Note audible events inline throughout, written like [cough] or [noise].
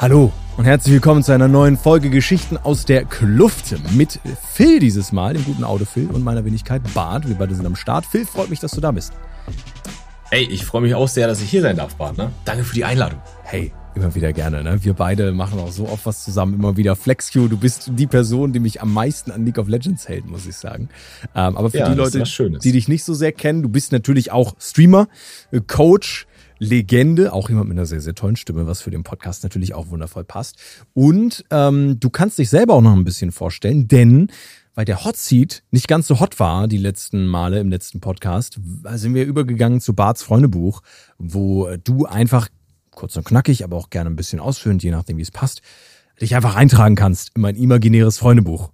Hallo und herzlich willkommen zu einer neuen Folge Geschichten aus der Kluft mit Phil dieses Mal, dem guten Auto Phil und meiner Wenigkeit Bart. Wir beide sind am Start. Phil, freut mich, dass du da bist. Hey, ich freue mich auch sehr, dass ich hier sein darf, Bart. Ne? Danke für die Einladung. Hey, immer wieder gerne. Ne? Wir beide machen auch so oft was zusammen, immer wieder. FlexQ, du bist die Person, die mich am meisten an League of Legends hält, muss ich sagen. Ähm, aber für Ja, die Leute, die dich nicht so sehr kennen, du bist natürlich auch Streamer, äh, Coach, Legende, auch jemand mit einer sehr, sehr tollen Stimme, was für den Podcast natürlich auch wundervoll passt. Und ähm, du kannst dich selber auch noch ein bisschen vorstellen, denn weil der Hot Seat nicht ganz so hot war die letzten Male im letzten Podcast, sind wir übergegangen zu Barts Freundebuch, wo du einfach kurz und knackig, aber auch gerne ein bisschen ausführend, je nachdem wie es passt, dich einfach eintragen kannst in mein imaginäres Freundebuch.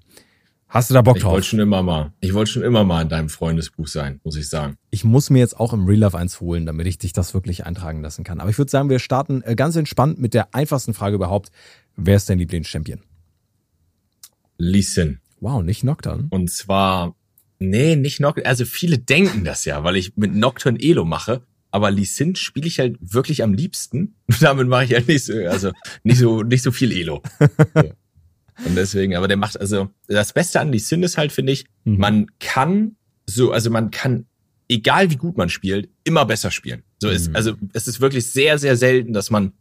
Hast du da Bock Ich drauf? wollte schon immer mal, ich wollte schon immer mal in deinem Freundesbuch sein, muss ich sagen. Ich muss mir jetzt auch im Real Life eins holen, damit ich dich das wirklich eintragen lassen kann. Aber ich würde sagen, wir starten äh, ganz entspannt mit der einfachsten Frage überhaupt. Wer ist dein Lieblingschampion? Lee Sin. Wow, nicht Nocturne. Und zwar, nee, nicht Nocturne, also viele denken das ja, weil ich mit Nocturne Elo mache. Aber Lee Sin spiele ich halt wirklich am liebsten. [laughs] Damit mache ich halt nicht so, also nicht so, nicht so viel Elo. [laughs] Und deswegen, aber der macht, also das Beste an Lee Sin ist halt, finde ich, Mhm. man kann so, also man kann, egal wie gut man spielt, immer besser spielen. So ist, Mhm. also es ist wirklich sehr, sehr selten, dass man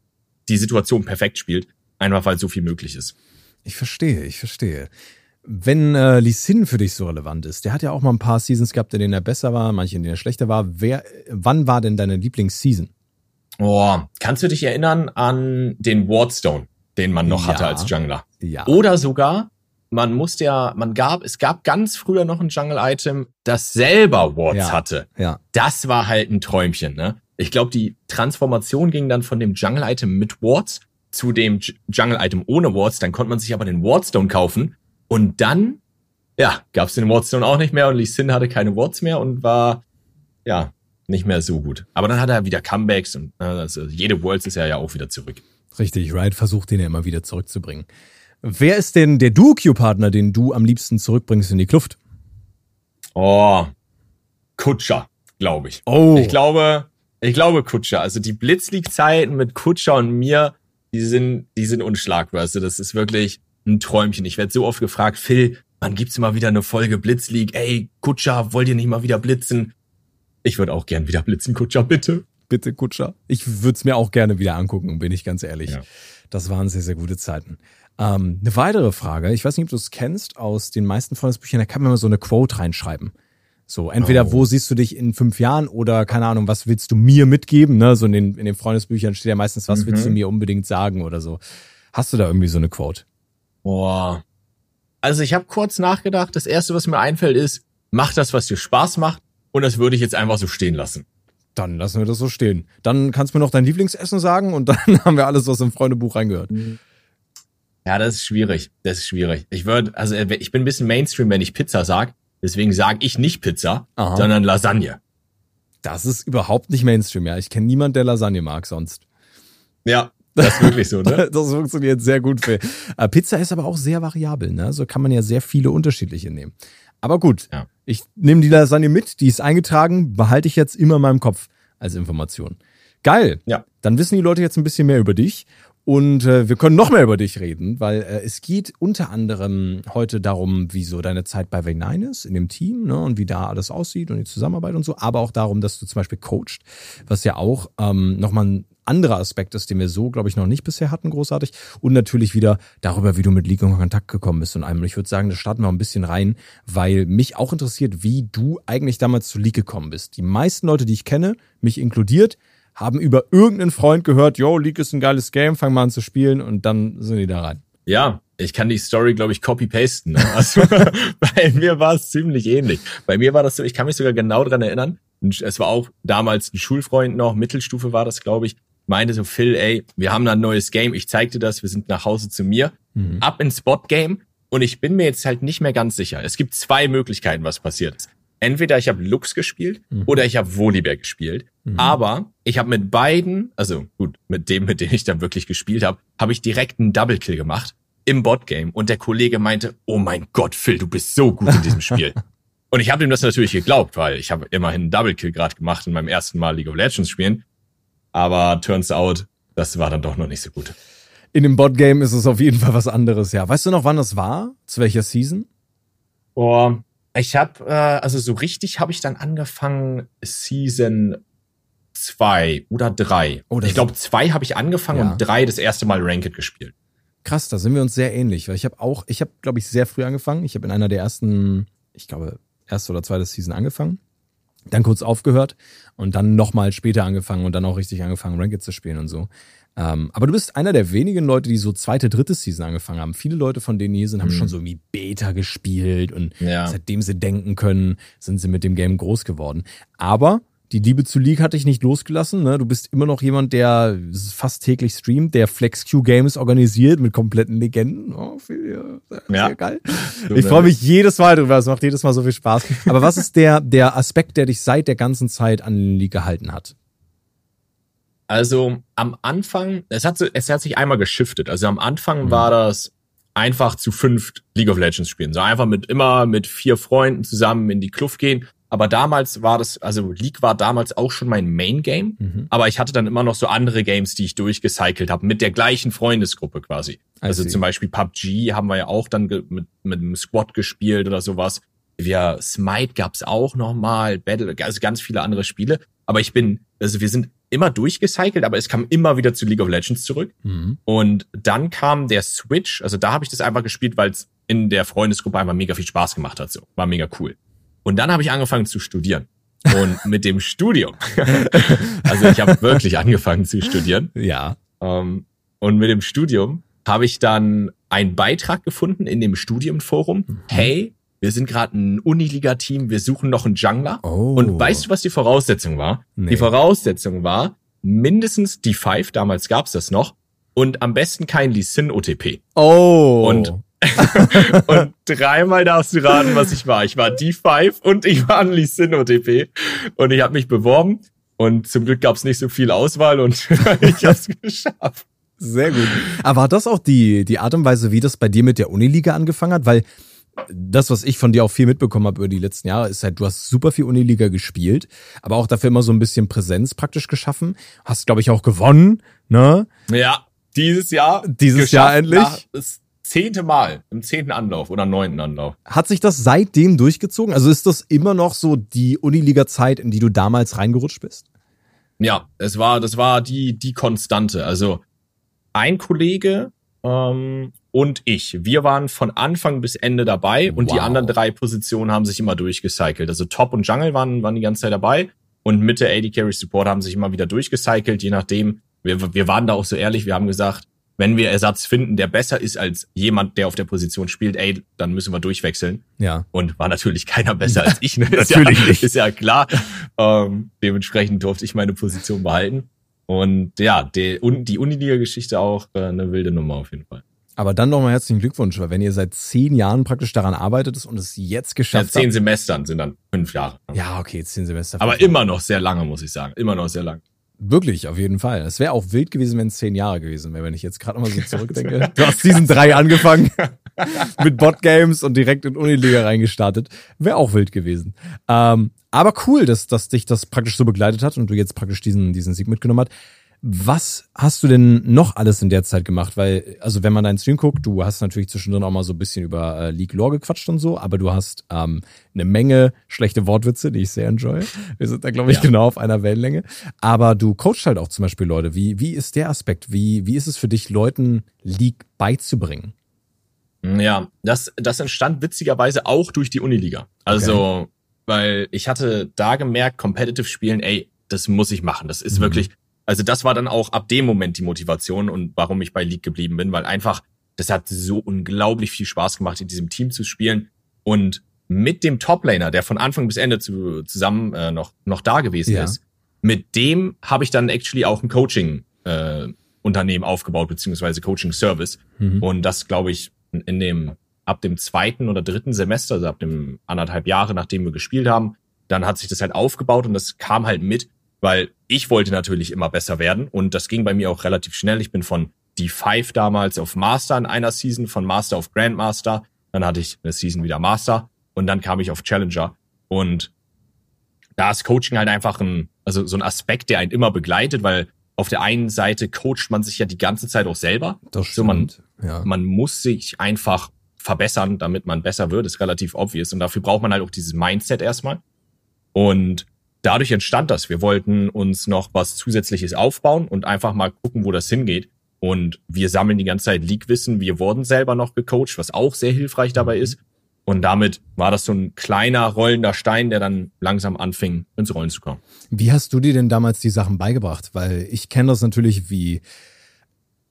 die Situation perfekt spielt, einfach weil so viel möglich ist. Ich verstehe, ich verstehe. Wenn äh, Lee Sin für dich so relevant ist, der hat ja auch mal ein paar Seasons gehabt, in denen er besser war, manche, in denen er schlechter war. Wer, wann war denn deine Lieblingsseason? Oh, kannst du dich erinnern an den Wardstone, den man noch hatte Ja. als Jungler? Ja. Oder sogar, man musste ja, man gab, es gab ganz früher noch ein Jungle-Item, das selber Wards Ja. hatte. Ja. Das war halt ein Träumchen, ne? Ich glaube, die Transformation ging dann von dem Jungle-Item mit Wards zu dem Jungle-Item ohne Wards. Dann konnte man sich aber den Wardstone kaufen. Und dann, ja, gab's den Wardstone auch nicht mehr und Lee Sin hatte keine Wards mehr und war, ja, nicht mehr so gut. Aber dann hat er wieder Comebacks und äh, also jede Worlds ist er ja auch wieder zurück. Richtig, Riot versucht den ja immer wieder zurückzubringen. Wer ist denn der Duo-Q-Partner, den du am liebsten zurückbringst in die Kluft? Oh, Kutscher, glaube ich. Oh. Ich glaube, ich glaube Kutscher. Also die Blitzleague-Zeiten mit Kutscher und mir, die sind, die sind unschlagbar. Also das ist wirklich ein Träumchen. Ich werde so oft gefragt, Phil, wann gibt's mal wieder eine Folge Blitzleague? Ey, Kutscher, wollt ihr nicht mal wieder blitzen? Ich würde auch gern wieder blitzen, Kutscher, bitte. Bitte, Kutscher. Ich würde es mir auch gerne wieder angucken, bin ich ganz ehrlich. Ja. Das waren sehr, sehr gute Zeiten. Ähm, eine weitere Frage, ich weiß nicht, ob du es kennst, aus den meisten Freundesbüchern, da kann man immer so eine Quote reinschreiben. So, entweder Oh. wo siehst du dich in fünf Jahren oder keine Ahnung, was willst du mir mitgeben? Ne? So in den, in den Freundesbüchern steht ja meistens, was Mhm. willst du mir unbedingt sagen oder so. Hast du da irgendwie so eine Quote? Boah. Also ich habe kurz nachgedacht. Das erste, was mir einfällt, ist, mach das, was dir Spaß macht. Und das würde ich jetzt einfach so stehen lassen. Dann lassen wir das so stehen. Dann kannst du mir noch dein Lieblingsessen sagen und [laughs] dann haben wir alles aus dem Freundebuch reingehört. Ja, das ist schwierig. Das ist schwierig. Ich würde, also ich bin ein bisschen Mainstream, wenn ich Pizza sag. Deswegen sage ich nicht Pizza, Aha. sondern Lasagne. Das ist überhaupt nicht Mainstream, ja. Ich kenne niemand, der Lasagne mag sonst. Ja, das ist wirklich so, ne? [laughs] Das funktioniert sehr gut. Für. Äh, Pizza ist aber auch sehr variabel, ne? So kann man ja sehr viele unterschiedliche nehmen. Aber gut, Ja. ich nehme die Lasagne mit, die ist eingetragen, behalte ich jetzt immer in meinem Kopf als Information. Geil. Ja. Dann wissen die Leute jetzt ein bisschen mehr über dich und äh, wir können noch mehr über dich reden, weil äh, es geht unter anderem heute darum, wie so deine Zeit bei V9 ist, in dem Team, ne, und wie da alles aussieht und die Zusammenarbeit und so, aber auch darum, dass du zum Beispiel coachst, was ja auch ähm, nochmal ein anderer Aspekt ist, den wir so, glaube ich, noch nicht bisher hatten, großartig. Und natürlich wieder darüber, wie du mit League in Kontakt gekommen bist und allem. Ich würde sagen, da starten wir ein bisschen rein, weil mich auch interessiert, wie du eigentlich damals zu League gekommen bist. Die meisten Leute, die ich kenne, mich inkludiert, haben über irgendeinen Freund gehört, yo, League ist ein geiles Game, fang mal an zu spielen und dann sind die da rein. Ja, ich kann die Story, glaube ich, copy-pasten. Ne? Also, [laughs] bei mir war es ziemlich ähnlich. Bei mir war das so, ich kann mich sogar genau dran erinnern. Es war auch damals ein Schulfreund noch, Mittelstufe war das, glaube ich, meinte so, Phil, ey, wir haben da ein neues Game, ich zeig dir das, wir sind nach Hause zu mir, Mhm. ab ins Spot-Game und ich bin mir jetzt halt nicht mehr ganz sicher. Es gibt zwei Möglichkeiten, was passiert ist. Entweder ich habe Lux gespielt Mhm. oder ich habe Volibear gespielt. Mhm. Aber ich habe mit beiden, also gut, mit dem, mit dem ich dann wirklich gespielt habe, habe ich direkt einen Double Kill gemacht im Bot-Game. Und der Kollege meinte, oh mein Gott, Phil, du bist so gut in diesem [laughs] Spiel. Und ich habe ihm das natürlich geglaubt, weil ich habe immerhin einen Double Kill gerade gemacht in meinem ersten Mal League of Legends spielen. Aber turns out, das war dann doch noch nicht so gut. In dem Bot-Game ist es auf jeden Fall was anderes, ja. Weißt du noch, wann das war? Zu welcher Season? Boah, ich habe, äh, also so richtig habe ich dann angefangen Season zwei oder drei. Oh, das ich glaube, zwei habe ich angefangen Ja. und drei das erste Mal Ranked gespielt. Krass, da sind wir uns sehr ähnlich, weil ich habe auch, ich habe, glaube ich, sehr früh angefangen. Ich habe in einer der ersten, ich glaube, erste oder zweite Season angefangen, dann kurz aufgehört und dann nochmal später angefangen und dann auch richtig angefangen, Ranked zu spielen und so. Ähm, aber du bist einer der wenigen Leute, die so zweite, dritte Season angefangen haben. Viele Leute von denen hier sind, haben Mhm. schon so wie Beta gespielt und Ja. seitdem sie denken können, sind sie mit dem Game groß geworden. Aber die Liebe zu League hat dich nicht losgelassen. Ne? Du bist immer noch jemand, der fast täglich streamt, der FlexQ Games organisiert mit kompletten Legenden. Oh, viel, sehr, Ja. sehr geil. Ich freue mich jedes Mal drüber. Es macht jedes Mal so viel Spaß. Aber was ist der, der Aspekt, der dich seit der ganzen Zeit an League gehalten hat? Also am Anfang, es hat, so, es hat sich einmal geschiftet. Also am Anfang Mhm. war das einfach zu fünft League of Legends spielen. So einfach mit immer mit vier Freunden zusammen in die Kluft gehen. Aber damals war das, also League war damals auch schon mein Main Game. Mhm. Aber ich hatte dann immer noch so andere Games, die ich durchgecycelt habe, mit der gleichen Freundesgruppe quasi. Also zum Beispiel PUBG haben wir ja auch dann mit, mit einem Squad gespielt oder sowas. Wir Smite gab's auch nochmal, Battle, also ganz viele andere Spiele. Aber ich bin, also wir sind immer durchgecycelt, aber es kam immer wieder zu League of Legends zurück. Mhm. Und dann kam der Switch, also da habe ich das einfach gespielt, weil es in der Freundesgruppe einfach mega viel Spaß gemacht hat. So, war mega cool. Und dann habe ich angefangen zu studieren. Und [laughs] mit dem Studium, [laughs] also ich habe wirklich angefangen zu studieren. Ja. Ähm, und mit dem Studium habe ich dann einen Beitrag gefunden in dem Studienforum. Mhm. Hey, wir sind gerade ein Uniliga-Team, wir suchen noch einen Jungler. Oh. Und weißt du, was die Voraussetzung war? Nee. Die Voraussetzung war mindestens die 5, damals gab's das noch, und am besten kein Lee Sin OTP. Oh. Und- [laughs] und dreimal darfst du raten, was ich war. Ich war die 5 und ich war Sin OTP. Und ich habe mich beworben und zum Glück gab's nicht so viel Auswahl und [laughs] ich hab's geschafft. Sehr gut. Aber war das auch die, die Art und Weise, wie das bei dir mit der Uniliga angefangen hat? Weil das, was ich von dir auch viel mitbekommen habe über die letzten Jahre, ist halt, du hast super viel Uniliga gespielt, aber auch dafür immer so ein bisschen Präsenz praktisch geschaffen. Hast, glaube ich, auch gewonnen, ne? Ja, dieses Jahr. Dieses Jahr endlich? Das zehnte Mal, im zehnten Anlauf oder neunten Anlauf. Hat sich das seitdem durchgezogen? Also ist das immer noch so die Uniliga-Zeit, in die du damals reingerutscht bist? Ja, es war, das war die, die Konstante. Also ein Kollege ähm, und ich, wir waren von Anfang bis Ende dabei und die Wow. anderen drei Positionen haben sich immer durchgecycelt. Also Top und Jungle waren, waren die ganze Zeit dabei und Mitte AD Carry Support haben sich immer wieder durchgecycelt, je nachdem. Wir, wir waren da auch so ehrlich, wir haben gesagt, wenn wir Ersatz finden, der besser ist als jemand, der auf der Position spielt, ey, dann müssen wir durchwechseln. Ja. Und war natürlich keiner besser [laughs] als ich. Ne? Natürlich ist ja, nicht. Ist ja klar. Ähm, dementsprechend durfte ich meine Position behalten. Und ja, die, die Uniliga-Geschichte auch äh, eine wilde Nummer auf jeden Fall. Aber dann nochmal herzlichen Glückwunsch, weil wenn ihr seit zehn Jahren praktisch daran arbeitet und es jetzt Ja, geschafft zehn habt. Semestern sind dann fünf Jahre. Ja, okay, zehn Semester. Aber immer noch sehr lange, muss ich sagen. Immer noch sehr lang. Wirklich, auf jeden Fall. Es wäre auch wild gewesen, wenn es zehn Jahre gewesen wäre, wenn ich jetzt gerade mal so zurückdenke. Du hast Season 3 [laughs] angefangen mit Bot-Games und direkt in Uniliga reingestartet. Wäre auch wild gewesen. Ähm, aber cool, dass, dass dich das praktisch so begleitet hat und du jetzt praktisch diesen, diesen Sieg mitgenommen hast. Was hast du denn noch alles in der Zeit gemacht? Weil, also wenn man deinen Stream guckt, du hast natürlich zwischendrin auch mal so ein bisschen über äh, League Lore gequatscht und so, aber du hast ähm, eine Menge schlechte Wortwitze, die ich sehr enjoy. Wir sind da, glaube ich, Ja. genau auf einer Wellenlänge. Aber du coachst halt auch zum Beispiel Leute. Wie, wie ist der Aspekt? Wie, wie ist es für dich, Leuten League beizubringen? Ja, das, das entstand witzigerweise auch durch die Uniliga. Also, weil ich hatte da gemerkt, Competitive spielen, ey, das muss ich machen. Das ist Mhm. wirklich, also das war dann auch ab dem Moment die Motivation und warum ich bei League geblieben bin, weil einfach, das hat so unglaublich viel Spaß gemacht, in diesem Team zu spielen und mit dem Toplaner, der von Anfang bis Ende zu, zusammen äh, noch, noch da gewesen Ja. ist, mit dem habe ich dann actually auch ein Coaching äh, Unternehmen aufgebaut, beziehungsweise Coaching Service. Mhm. Und das glaube ich in dem, ab dem zweiten oder dritten Semester, also ab dem anderthalb Jahre, nachdem wir gespielt haben, dann hat sich das halt aufgebaut und das kam halt mit, weil ich wollte natürlich immer besser werden und das ging bei mir auch relativ schnell. Ich bin von D5 damals auf Master in einer Season, von Master auf Grandmaster, dann hatte ich eine Season wieder Master und dann kam ich auf Challenger und da ist Coaching halt einfach ein, also so ein Aspekt, der einen immer begleitet, weil auf der einen Seite coacht man sich ja die ganze Zeit auch selber. Das stimmt. So man, ja. man muss sich einfach verbessern, damit man besser wird, ist relativ obvious. Und dafür braucht man halt auch dieses Mindset erstmal. Und dadurch entstand das. Wir wollten uns noch was Zusätzliches aufbauen und einfach mal gucken, wo das hingeht. Und wir sammeln die ganze Zeit League-Wissen. Wir wurden selber noch gecoacht, was auch sehr hilfreich dabei ist. Und damit war das so ein kleiner rollender Stein, der dann langsam anfing, ins Rollen zu kommen. Wie hast du dir denn damals die Sachen beigebracht? Weil ich kenne das natürlich, wie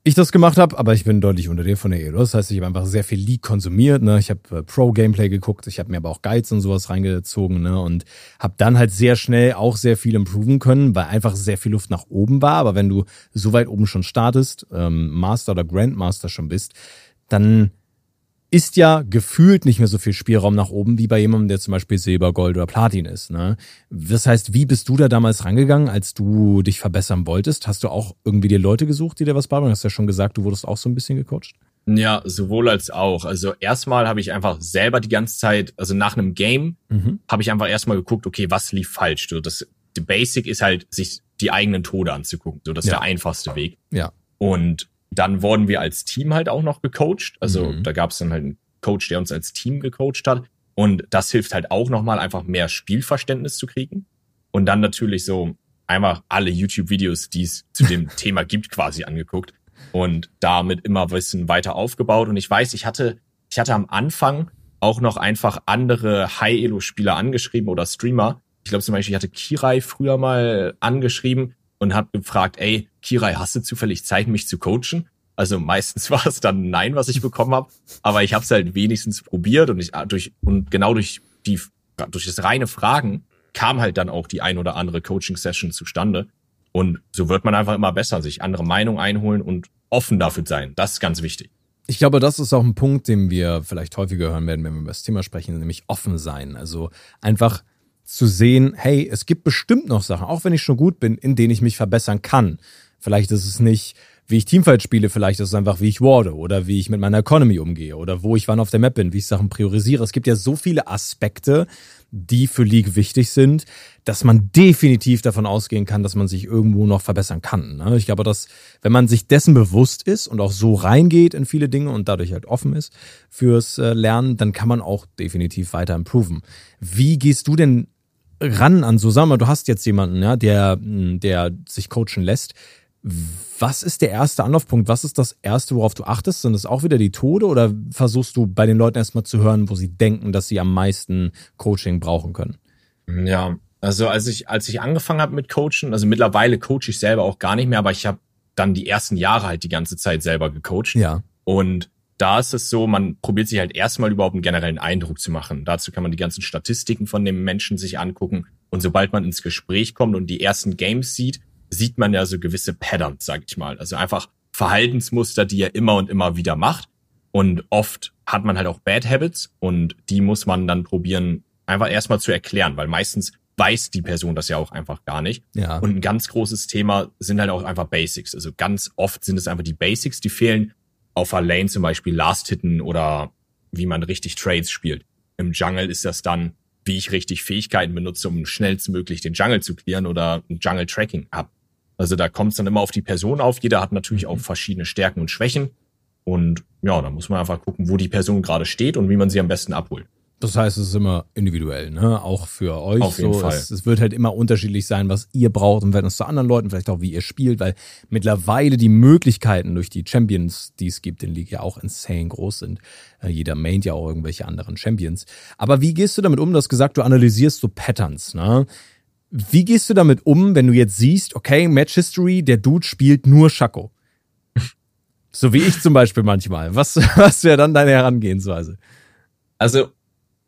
ich das gemacht habe, aber ich bin deutlich unter dir von der Elo. Das heißt, ich habe einfach sehr viel League konsumiert. Ne? Ich habe äh, Pro-Gameplay geguckt, ich habe mir aber auch Guides und sowas reingezogen ne? und habe dann halt sehr schnell auch sehr viel improven können, weil einfach sehr viel Luft nach oben war. Aber wenn du so weit oben schon startest, ähm, Master oder Grandmaster schon bist, dann ist ja gefühlt nicht mehr so viel Spielraum nach oben wie bei jemandem, der zum Beispiel Silber, Gold oder Platin ist. Ne? Das heißt, wie bist du da damals rangegangen, als du dich verbessern wolltest? Hast du auch irgendwie dir Leute gesucht, die dir was beibringen? Hast du ja schon gesagt, du wurdest auch so ein bisschen gecoacht. Ja, sowohl als auch. Also erstmal habe ich einfach selber die ganze Zeit, also nach einem Game, mhm. habe ich einfach erstmal geguckt, okay, was lief falsch? So, das die Basic ist halt, sich die eigenen Tode anzugucken. So, das ist ja. der einfachste Weg. Ja. Und dann wurden wir als Team halt auch noch gecoacht. Also mhm. da gab es dann halt einen Coach, der uns als Team gecoacht hat. Und das hilft halt auch nochmal, einfach mehr Spielverständnis zu kriegen. Und dann natürlich so einfach alle YouTube-Videos, die es zu dem [laughs] Thema gibt, quasi angeguckt. Und damit immer Wissen weiter aufgebaut. Und ich weiß, ich hatte, ich hatte am Anfang auch noch einfach andere High-Elo-Spieler angeschrieben oder Streamer. Ich glaube zum Beispiel, ich hatte Kirai früher mal angeschrieben und habe gefragt, ey, Kirai, hast du zufällig Zeit, mich zu coachen? Also meistens [laughs] war es dann Nein, was ich bekommen habe, aber ich habe es halt wenigstens probiert und ich ah, durch und genau durch die durch das reine Fragen kam halt dann auch die ein oder andere Coaching Session zustande und so wird man einfach immer besser, sich andere Meinungen einholen und offen dafür sein. Das ist ganz wichtig. Ich glaube, das ist auch ein Punkt, den wir vielleicht häufiger hören werden, wenn wir über das Thema sprechen, nämlich offen sein. Also einfach zu sehen, hey, es gibt bestimmt noch Sachen, auch wenn ich schon gut bin, in denen ich mich verbessern kann. Vielleicht ist es nicht, wie ich Teamfight spiele, vielleicht ist es einfach, wie ich warte oder wie ich mit meiner Economy umgehe oder wo ich wann auf der Map bin, wie ich Sachen priorisiere. Es gibt ja so viele Aspekte, die für League wichtig sind, dass man definitiv davon ausgehen kann, dass man sich irgendwo noch verbessern kann. Ne? Ich glaube, dass wenn man sich dessen bewusst ist und auch so reingeht in viele Dinge und dadurch halt offen ist fürs äh, Lernen, dann kann man auch definitiv weiter improven. Wie gehst du denn ran an Susanne? Du hast jetzt jemanden, ja, der, der sich coachen lässt. Was ist der erste Anlaufpunkt? Was ist das erste, worauf du achtest? Sind es auch wieder die Tode oder versuchst du bei den Leuten erstmal zu hören, wo sie denken, dass sie am meisten Coaching brauchen können? Ja, also als ich, als ich angefangen habe mit Coachen, also mittlerweile coache ich selber auch gar nicht mehr, aber ich habe dann die ersten Jahre halt die ganze Zeit selber gecoacht. Ja. Und da ist es so, man probiert sich halt erstmal überhaupt einen generellen Eindruck zu machen. Dazu kann man die ganzen Statistiken von dem Menschen sich angucken. Und sobald man ins Gespräch kommt und die ersten Games sieht, sieht man ja so gewisse Patterns, sag ich mal. Also einfach Verhaltensmuster, die er immer und immer wieder macht. Und oft hat man halt auch Bad Habits und die muss man dann probieren, einfach erstmal zu erklären, weil meistens weiß die Person das ja auch einfach gar nicht. Ja. Und ein ganz großes Thema sind halt auch einfach Basics. Also ganz oft sind es einfach die Basics, die fehlen. Auf der Lane zum Beispiel Last Hitten oder wie man richtig Trades spielt. Im Jungle ist das dann, wie ich richtig Fähigkeiten benutze, um schnellstmöglich den Jungle zu klären oder ein Jungle Tracking ab. Also da kommt es dann immer auf die Person auf. Jeder hat natürlich auch verschiedene Stärken und Schwächen. Und ja, da muss man einfach gucken, wo die Person gerade steht und wie man sie am besten abholt. Das heißt, es ist immer individuell, ne? Auch für euch. Auf jeden so. Fall. Es, es, wird halt immer unterschiedlich sein, was ihr braucht und wenn es zu anderen Leuten, vielleicht auch wie ihr spielt, weil mittlerweile die Möglichkeiten durch die Champions, die es gibt in League, ja auch insane groß sind. Äh, jeder maint ja auch irgendwelche anderen Champions. Aber wie gehst du damit um? Du hast gesagt, du analysierst so Patterns, ne? Wie gehst du damit um, wenn du jetzt siehst, okay, Match History, der Dude spielt nur Schako? [laughs] So wie ich zum Beispiel manchmal. Was, was wäre dann deine Herangehensweise? Also,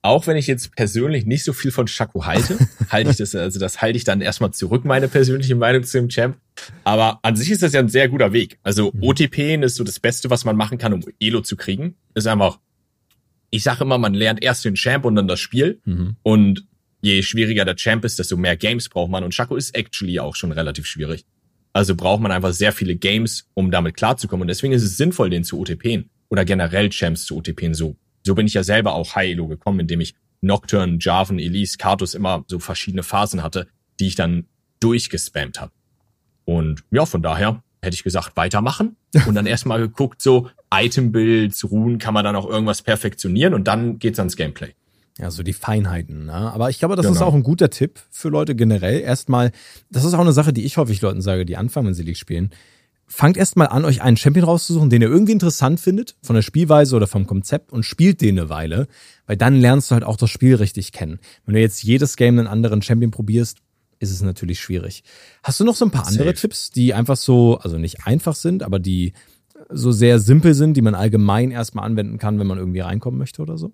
auch wenn ich jetzt persönlich nicht so viel von Schako halte, [laughs] halte ich das, also das halte ich dann erstmal zurück, meine persönliche Meinung zu dem Champ. Aber an sich ist das ja ein sehr guter Weg. Also mhm. OTP ist so das Beste, was man machen kann, um Elo zu kriegen. Ist einfach, ich sage immer, man lernt erst den Champ und dann das Spiel. Mhm. Und je schwieriger der Champ ist, desto mehr Games braucht man. Und Shaco ist actually auch schon relativ schwierig. Also braucht man einfach sehr viele Games, um damit klarzukommen. Und deswegen ist es sinnvoll, den zu OTPen oder generell Champs zu OTPen. So, so bin ich ja selber auch High Elo gekommen, indem ich Nocturne, Jarvan, Elise, Kartus immer so verschiedene Phasen hatte, die ich dann durchgespammt habe. Und ja, von daher hätte ich gesagt, weitermachen. [laughs] Und dann erstmal geguckt, so Item-Builds, Ruhen, kann man dann auch irgendwas perfektionieren und dann geht's ans Gameplay. Ja, so die Feinheiten. Ne? Aber ich glaube, das genau. ist auch ein guter Tipp für Leute generell. Erstmal, das ist auch eine Sache, die ich häufig Leuten sage, die anfangen, wenn sie League spielen. Fangt erstmal an, euch einen Champion rauszusuchen, den ihr irgendwie interessant findet, von der Spielweise oder vom Konzept und spielt den eine Weile, weil dann lernst du halt auch das Spiel richtig kennen. Wenn du jetzt jedes Game einen anderen Champion probierst, ist es natürlich schwierig. Hast du noch so ein paar andere Tipps, die einfach so, also nicht einfach sind, aber die so sehr simpel sind, die man allgemein erstmal anwenden kann, wenn man irgendwie reinkommen möchte oder so?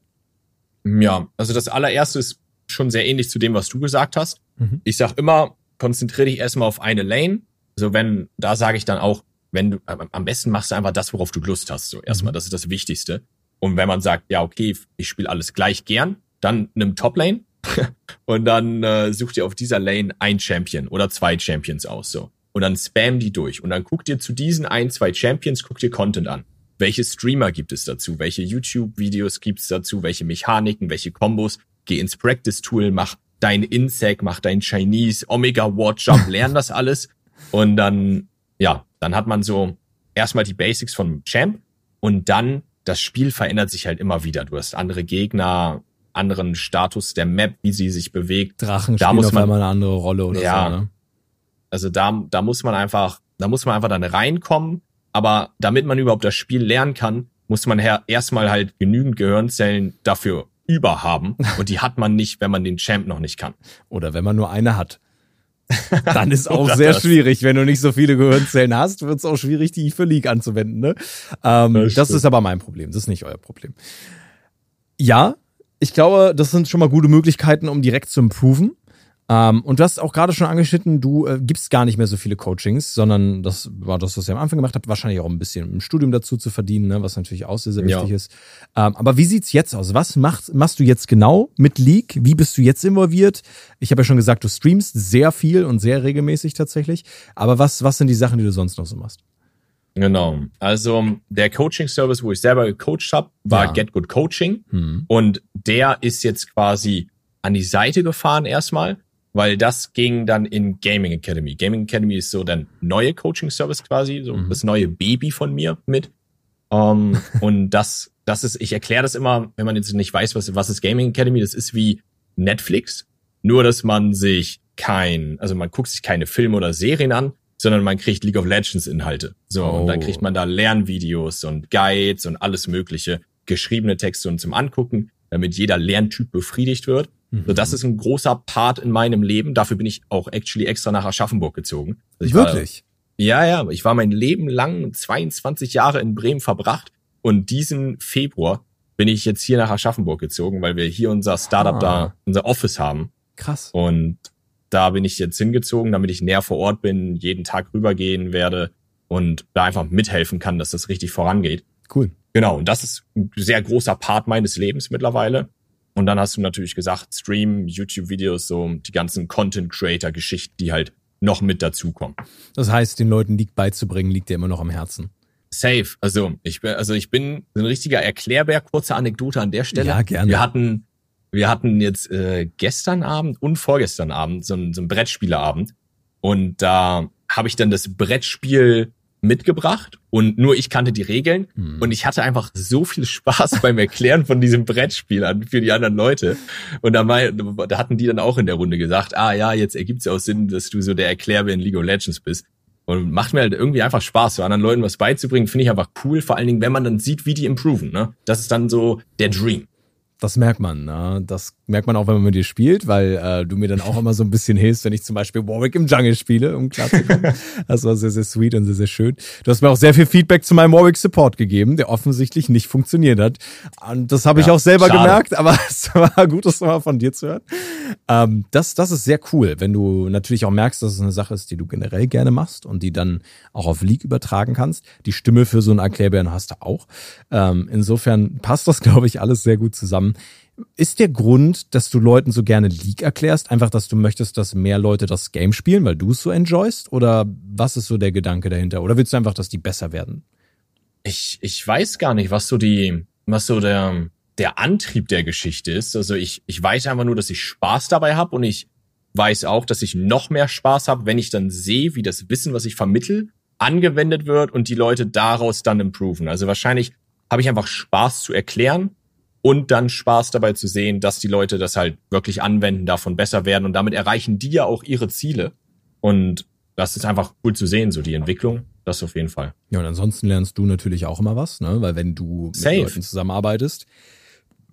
Ja, also das allererste ist schon sehr ähnlich zu dem, was du gesagt hast. Mhm. Ich sag immer, konzentriere dich erstmal auf eine Lane. Also wenn, da sage ich dann auch, wenn du, am besten machst du einfach das, worauf du Lust hast. So erstmal, mhm. das ist das Wichtigste. Und wenn man sagt, ja, okay, ich spiele alles gleich gern, dann nimm Top Lane [laughs] und dann äh, such dir auf dieser Lane ein Champion oder zwei Champions aus. So. Und dann spam die durch. Und dann guck dir zu diesen ein, zwei Champions, guck dir Content an welche Streamer gibt es dazu, welche YouTube-Videos gibt es dazu, welche Mechaniken, welche Kombos. Geh ins Practice-Tool, mach dein Insec, mach dein Chinese, Omega Watch Jump, [laughs] lern das alles. Und dann, ja, dann hat man so erstmal die Basics von Champ und dann das Spiel verändert sich halt immer wieder. Du hast andere Gegner, anderen Status der Map, wie sie sich bewegt. Drachen da muss man, auf eine andere Rolle oder ja, so. Ne? Also da, da muss man einfach, da muss man einfach dann reinkommen aber damit man überhaupt das Spiel lernen kann, muss man erstmal halt genügend Gehirnzellen dafür überhaben. [laughs] Und die hat man nicht, wenn man den Champ noch nicht kann. Oder wenn man nur eine hat. [laughs] Dann ist auch sehr das. schwierig. Wenn du nicht so viele Gehirnzellen hast, wird es auch schwierig, die für League anzuwenden. Ne? Ähm, das, das ist aber mein Problem. Das ist nicht euer Problem. Ja, ich glaube, das sind schon mal gute Möglichkeiten, um direkt zu improven. Ähm, und du hast auch gerade schon angeschnitten, du äh, gibst gar nicht mehr so viele Coachings, sondern das war das, was ihr am Anfang gemacht habt, wahrscheinlich auch ein bisschen im Studium dazu zu verdienen, ne, was natürlich auch sehr, sehr wichtig ja. ist. Ähm, aber wie sieht's jetzt aus? Was machst, machst du jetzt genau mit League? Wie bist du jetzt involviert? Ich habe ja schon gesagt, du streamst sehr viel und sehr regelmäßig tatsächlich. Aber was, was sind die Sachen, die du sonst noch so machst? Genau. Also der Coaching-Service, wo ich selber gecoacht habe, war ja. Get Good Coaching. Hm. Und der ist jetzt quasi an die Seite gefahren erstmal weil das ging dann in Gaming Academy. Gaming Academy ist so der neue Coaching Service quasi, so mhm. das neue Baby von mir mit. Um, ähm, [laughs] und das, das ist, ich erkläre das immer, wenn man jetzt nicht weiß, was, was ist Gaming Academy, das ist wie Netflix, nur dass man sich kein, also man guckt sich keine Filme oder Serien an, sondern man kriegt League of Legends Inhalte. So, oh. und dann kriegt man da Lernvideos und Guides und alles mögliche, geschriebene Texte und zum Angucken, damit jeder Lerntyp befriedigt wird. Mhm. So, das ist ein großer Part in meinem Leben. Dafür bin ich auch actually extra nach Aschaffenburg gezogen. Also Wirklich? War, ja, ja. Ich war mein Leben lang 22 Jahre in Bremen verbracht und diesen Februar bin ich jetzt hier nach Aschaffenburg gezogen, weil wir hier unser Startup ah. da, unser Office haben. Krass. Und da bin ich jetzt hingezogen, damit ich näher vor Ort bin, jeden Tag rübergehen werde und da einfach mithelfen kann, dass das richtig vorangeht. Cool. Genau, und das ist ein sehr großer Part meines Lebens mittlerweile. Und dann hast du natürlich gesagt, Stream, YouTube-Videos, so die ganzen Content-Creator-Geschichten, die halt noch mit dazukommen. Das heißt, den Leuten League beizubringen, liegt dir immer noch am Herzen. Safe. Also ich bin, also ich bin ein richtiger Erklärbär. Kurze Anekdote an der Stelle. Ja, gerne. Wir hatten, wir hatten jetzt äh, gestern Abend und vorgestern Abend so ein, so ein Brettspielerabend. Und da habe ich dann das Brettspiel mitgebracht und nur ich kannte die Regeln hm. und ich hatte einfach so viel Spaß beim Erklären von diesem Brettspiel an für die anderen Leute und da, mal, da hatten die dann auch in der Runde gesagt, ah ja, jetzt ergibt es auch Sinn, dass du so der Erklärer in League of Legends bist und macht mir halt irgendwie einfach Spaß, so anderen Leuten was beizubringen, finde ich einfach cool, vor allen Dingen, wenn man dann sieht, wie die improven, ne? Das ist dann so der Dream. Das merkt man, ne? Das merkt man auch, wenn man mit dir spielt, weil äh, du mir dann auch immer so ein bisschen hilfst, wenn ich zum Beispiel Warwick im Jungle spiele, um klarzukommen. [laughs] das war sehr, sehr sweet und sehr, sehr schön. Du hast mir auch sehr viel Feedback zu meinem Warwick Support gegeben, der offensichtlich nicht funktioniert hat. Und das habe ja, ich auch selber schade. gemerkt, aber [laughs] es war gut, das mal von dir zu hören. Ähm, das, das ist sehr cool, wenn du natürlich auch merkst, dass es eine Sache ist, die du generell gerne machst und die dann auch auf League übertragen kannst. Die Stimme für so einen Erklärbären hast du auch. Ähm, insofern passt das, [laughs] glaube ich, alles sehr gut zusammen. Ist der Grund, dass du Leuten so gerne League erklärst, einfach, dass du möchtest, dass mehr Leute das Game spielen, weil du es so enjoyst? Oder was ist so der Gedanke dahinter? Oder willst du einfach, dass die besser werden? Ich, ich weiß gar nicht, was so die, was so der, der Antrieb der Geschichte ist. Also ich, ich weiß einfach nur, dass ich Spaß dabei habe und ich weiß auch, dass ich noch mehr Spaß habe, wenn ich dann sehe, wie das Wissen, was ich vermittel, angewendet wird und die Leute daraus dann improven. Also wahrscheinlich habe ich einfach Spaß zu erklären und dann Spaß dabei zu sehen, dass die Leute das halt wirklich anwenden, davon besser werden und damit erreichen die ja auch ihre Ziele. Und das ist einfach cool zu sehen, so die Entwicklung. Das auf jeden Fall. Ja, und ansonsten lernst du natürlich auch immer was, ne? Weil wenn du Safe. mit Leuten zusammenarbeitest,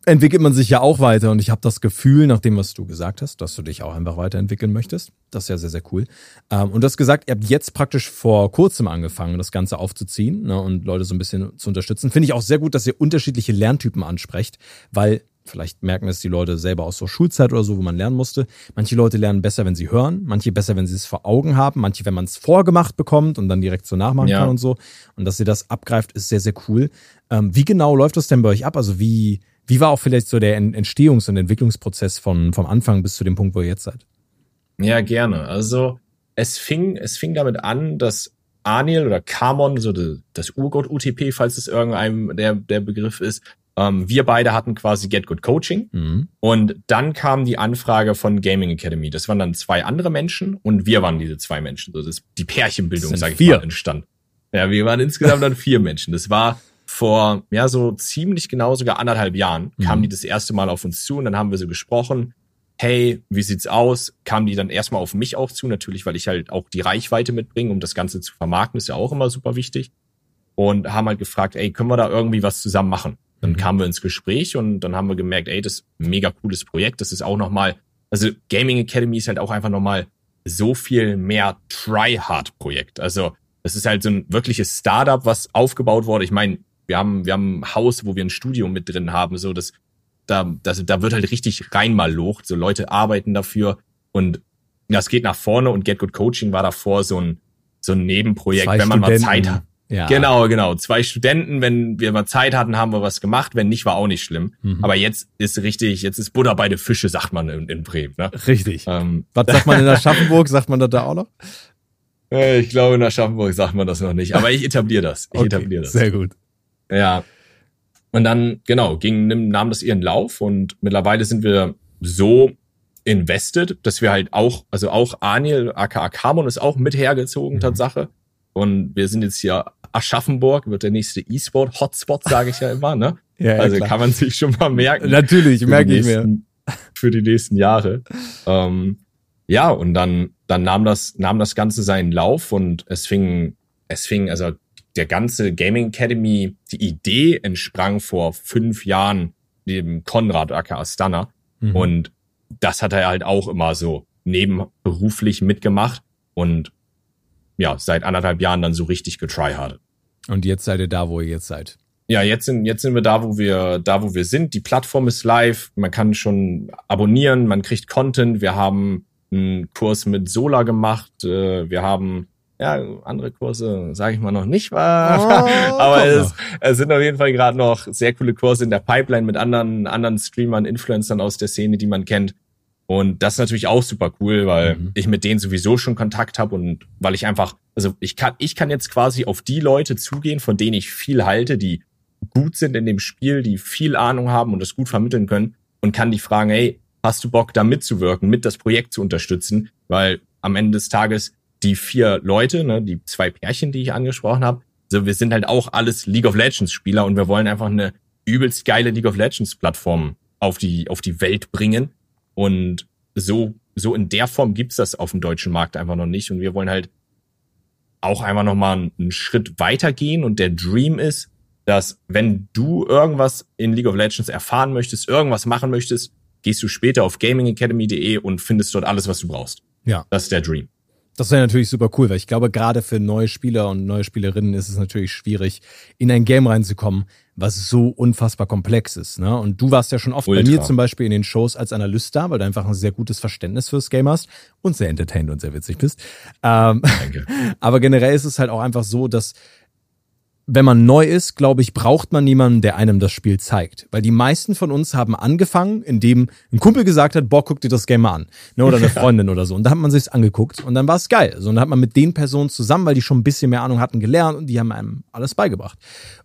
entwickelt man sich ja auch weiter. Und ich habe das Gefühl, nach dem, was du gesagt hast, dass du dich auch einfach weiterentwickeln möchtest. Das ist ja sehr, sehr cool. Ähm, und du hast gesagt, ihr habt jetzt praktisch vor kurzem angefangen, das Ganze aufzuziehen ne, und Leute so ein bisschen zu unterstützen. Finde ich auch sehr gut, dass ihr unterschiedliche Lerntypen ansprecht, weil vielleicht merken es die Leute selber aus so Schulzeit oder so, wo man lernen musste. Manche Leute lernen besser, wenn sie hören, manche besser, wenn sie es vor Augen haben, manche, wenn man es vorgemacht bekommt und dann direkt so nachmachen Ja. kann und so. Und dass ihr das abgreift, ist sehr, sehr cool. Ähm, wie genau läuft das denn bei euch ab? Also wie, wie war auch vielleicht so der En- Entstehungs- und Entwicklungsprozess von, vom Anfang bis zu dem Punkt, wo ihr jetzt seid? Ja, gerne. Also es fing, es fing damit an, dass Aniel oder Kamon, so das Urgott UTP, falls es irgendeinem der, der Begriff ist, ähm, wir beide hatten quasi Get Good Coaching. Mhm. Und dann kam die Anfrage von Gaming Academy. Das waren dann zwei andere Menschen und wir waren diese zwei Menschen. So, das ist die Pärchenbildung, Das sind sag ich mal, entstand. Ja, wir waren insgesamt dann vier Menschen. Das war vor, ja, so ziemlich genau sogar anderthalb Jahren kamen Mhm. die das erste Mal auf uns zu und dann haben wir so gesprochen. Hey, wie sieht's aus? Kamen die dann erstmal auf mich auch zu, natürlich, weil ich halt auch die Reichweite mitbringe, um das Ganze zu vermarkten, ist ja auch immer super wichtig. Und haben halt gefragt, ey, können wir da irgendwie was zusammen machen? Dann Mhm. kamen wir ins Gespräch und dann haben wir gemerkt, ey, das ist ein mega cooles Projekt. Das ist auch nochmal, also Gaming Academy ist halt auch einfach nochmal so viel mehr Try-Hard-Projekt. Also das ist halt so ein wirkliches Startup, was aufgebaut wurde. Ich meine, wir haben, wir haben ein Haus, wo wir ein Studio mit drin haben, so das, da, das, da wird halt richtig reinmalocht. So Leute arbeiten dafür und das geht nach vorne und Get Good Coaching war davor so ein, so ein Nebenprojekt, Zwei wenn man Studenten. mal Zeit hat. Ja. Genau, genau. Zwei Studenten, wenn wir mal Zeit hatten, haben wir was gemacht. Wenn nicht, war auch nicht schlimm. Mhm. Aber jetzt ist richtig, jetzt ist Butter bei den Fische, sagt man in, in Bremen. Ne? Richtig. Ähm, Was sagt man in Aschaffenburg? Sagt man das da auch noch? äh, ich glaube, in Aschaffenburg sagt man das noch nicht. Aber ich etabliere das. Ich etabliere das. Sehr gut. Ja. Und dann, genau, ging, nahm das ihren Lauf und mittlerweile sind wir so invested, dass wir halt auch, also auch Aniel, aka Kamon ist auch mit hergezogen, Mhm. Tatsache. Und wir sind jetzt hier Aschaffenburg, wird der nächste E-Sport-Hotspot, sage ich ja immer, ne? [laughs] Ja, ja, also klar. kann man sich schon mal merken. Natürlich, merke ich mir. Für die nächsten Jahre. Ähm, ja, und dann, dann nahm das, nahm das Ganze seinen Lauf und es fing, es fing, also der ganze Gaming Academy, die Idee entsprang vor fünf Jahren dem Konrad aka Stunner. Mhm. Und das hat er halt auch immer so nebenberuflich mitgemacht und ja, seit anderthalb Jahren dann so richtig getryhardet. Und jetzt seid ihr da, wo ihr jetzt seid. Ja, jetzt sind, jetzt sind wir da, wo wir, da, wo wir sind. Die Plattform ist live. Man kann schon abonnieren. Man kriegt Content. Wir haben einen Kurs mit Sola gemacht. Äh, Wir haben, ja, andere Kurse, sage ich mal noch nicht, was. Oh, [laughs] aber es, es sind auf jeden Fall gerade noch sehr coole Kurse in der Pipeline mit anderen, anderen Streamern, Influencern aus der Szene, die man kennt. Und das ist natürlich auch super cool, weil Mhm. ich mit denen sowieso schon Kontakt habe und weil ich einfach, also ich kann, ich kann jetzt quasi auf die Leute zugehen, von denen ich viel halte, die gut sind in dem Spiel, die viel Ahnung haben und das gut vermitteln können und kann die fragen, hey, hast du Bock da mitzuwirken, mit das Projekt zu unterstützen? Weil am Ende des Tages die vier Leute, ne, die zwei Pärchen, die ich angesprochen habe, so wir sind halt auch alles League of Legends Spieler und wir wollen einfach eine übelst geile League of Legends Plattform auf die auf die Welt bringen und so so in der Form gibt's das auf dem deutschen Markt einfach noch nicht und wir wollen halt auch einfach noch mal einen- einen Schritt weitergehen und der Dream ist, dass wenn du irgendwas in League of Legends erfahren möchtest, irgendwas machen möchtest, gehst du später auf gamingacademy.de und findest dort alles, was du brauchst. Ja. Das ist der Dream. Das wäre natürlich super cool, weil ich glaube, gerade für neue Spieler und neue Spielerinnen ist es natürlich schwierig, in ein Game reinzukommen, was so unfassbar komplex ist. Ne? Und du warst ja schon oft Ultra. bei mir zum Beispiel in den Shows als Analyst da, weil du einfach ein sehr gutes Verständnis fürs Game hast und sehr entertained und sehr witzig bist. Ähm, Danke. [laughs] aber generell ist es halt auch einfach so, dass wenn man neu ist, glaube ich, braucht man niemanden, der einem das Spiel zeigt. Weil die meisten von uns haben angefangen, indem ein Kumpel gesagt hat, boah, guck dir das Game mal an. Ne, oder eine [laughs] Freundin oder so. Und da hat man sich's angeguckt und dann war es geil. So, und dann hat man mit den Personen zusammen, weil die schon ein bisschen mehr Ahnung hatten, gelernt und die haben einem alles beigebracht.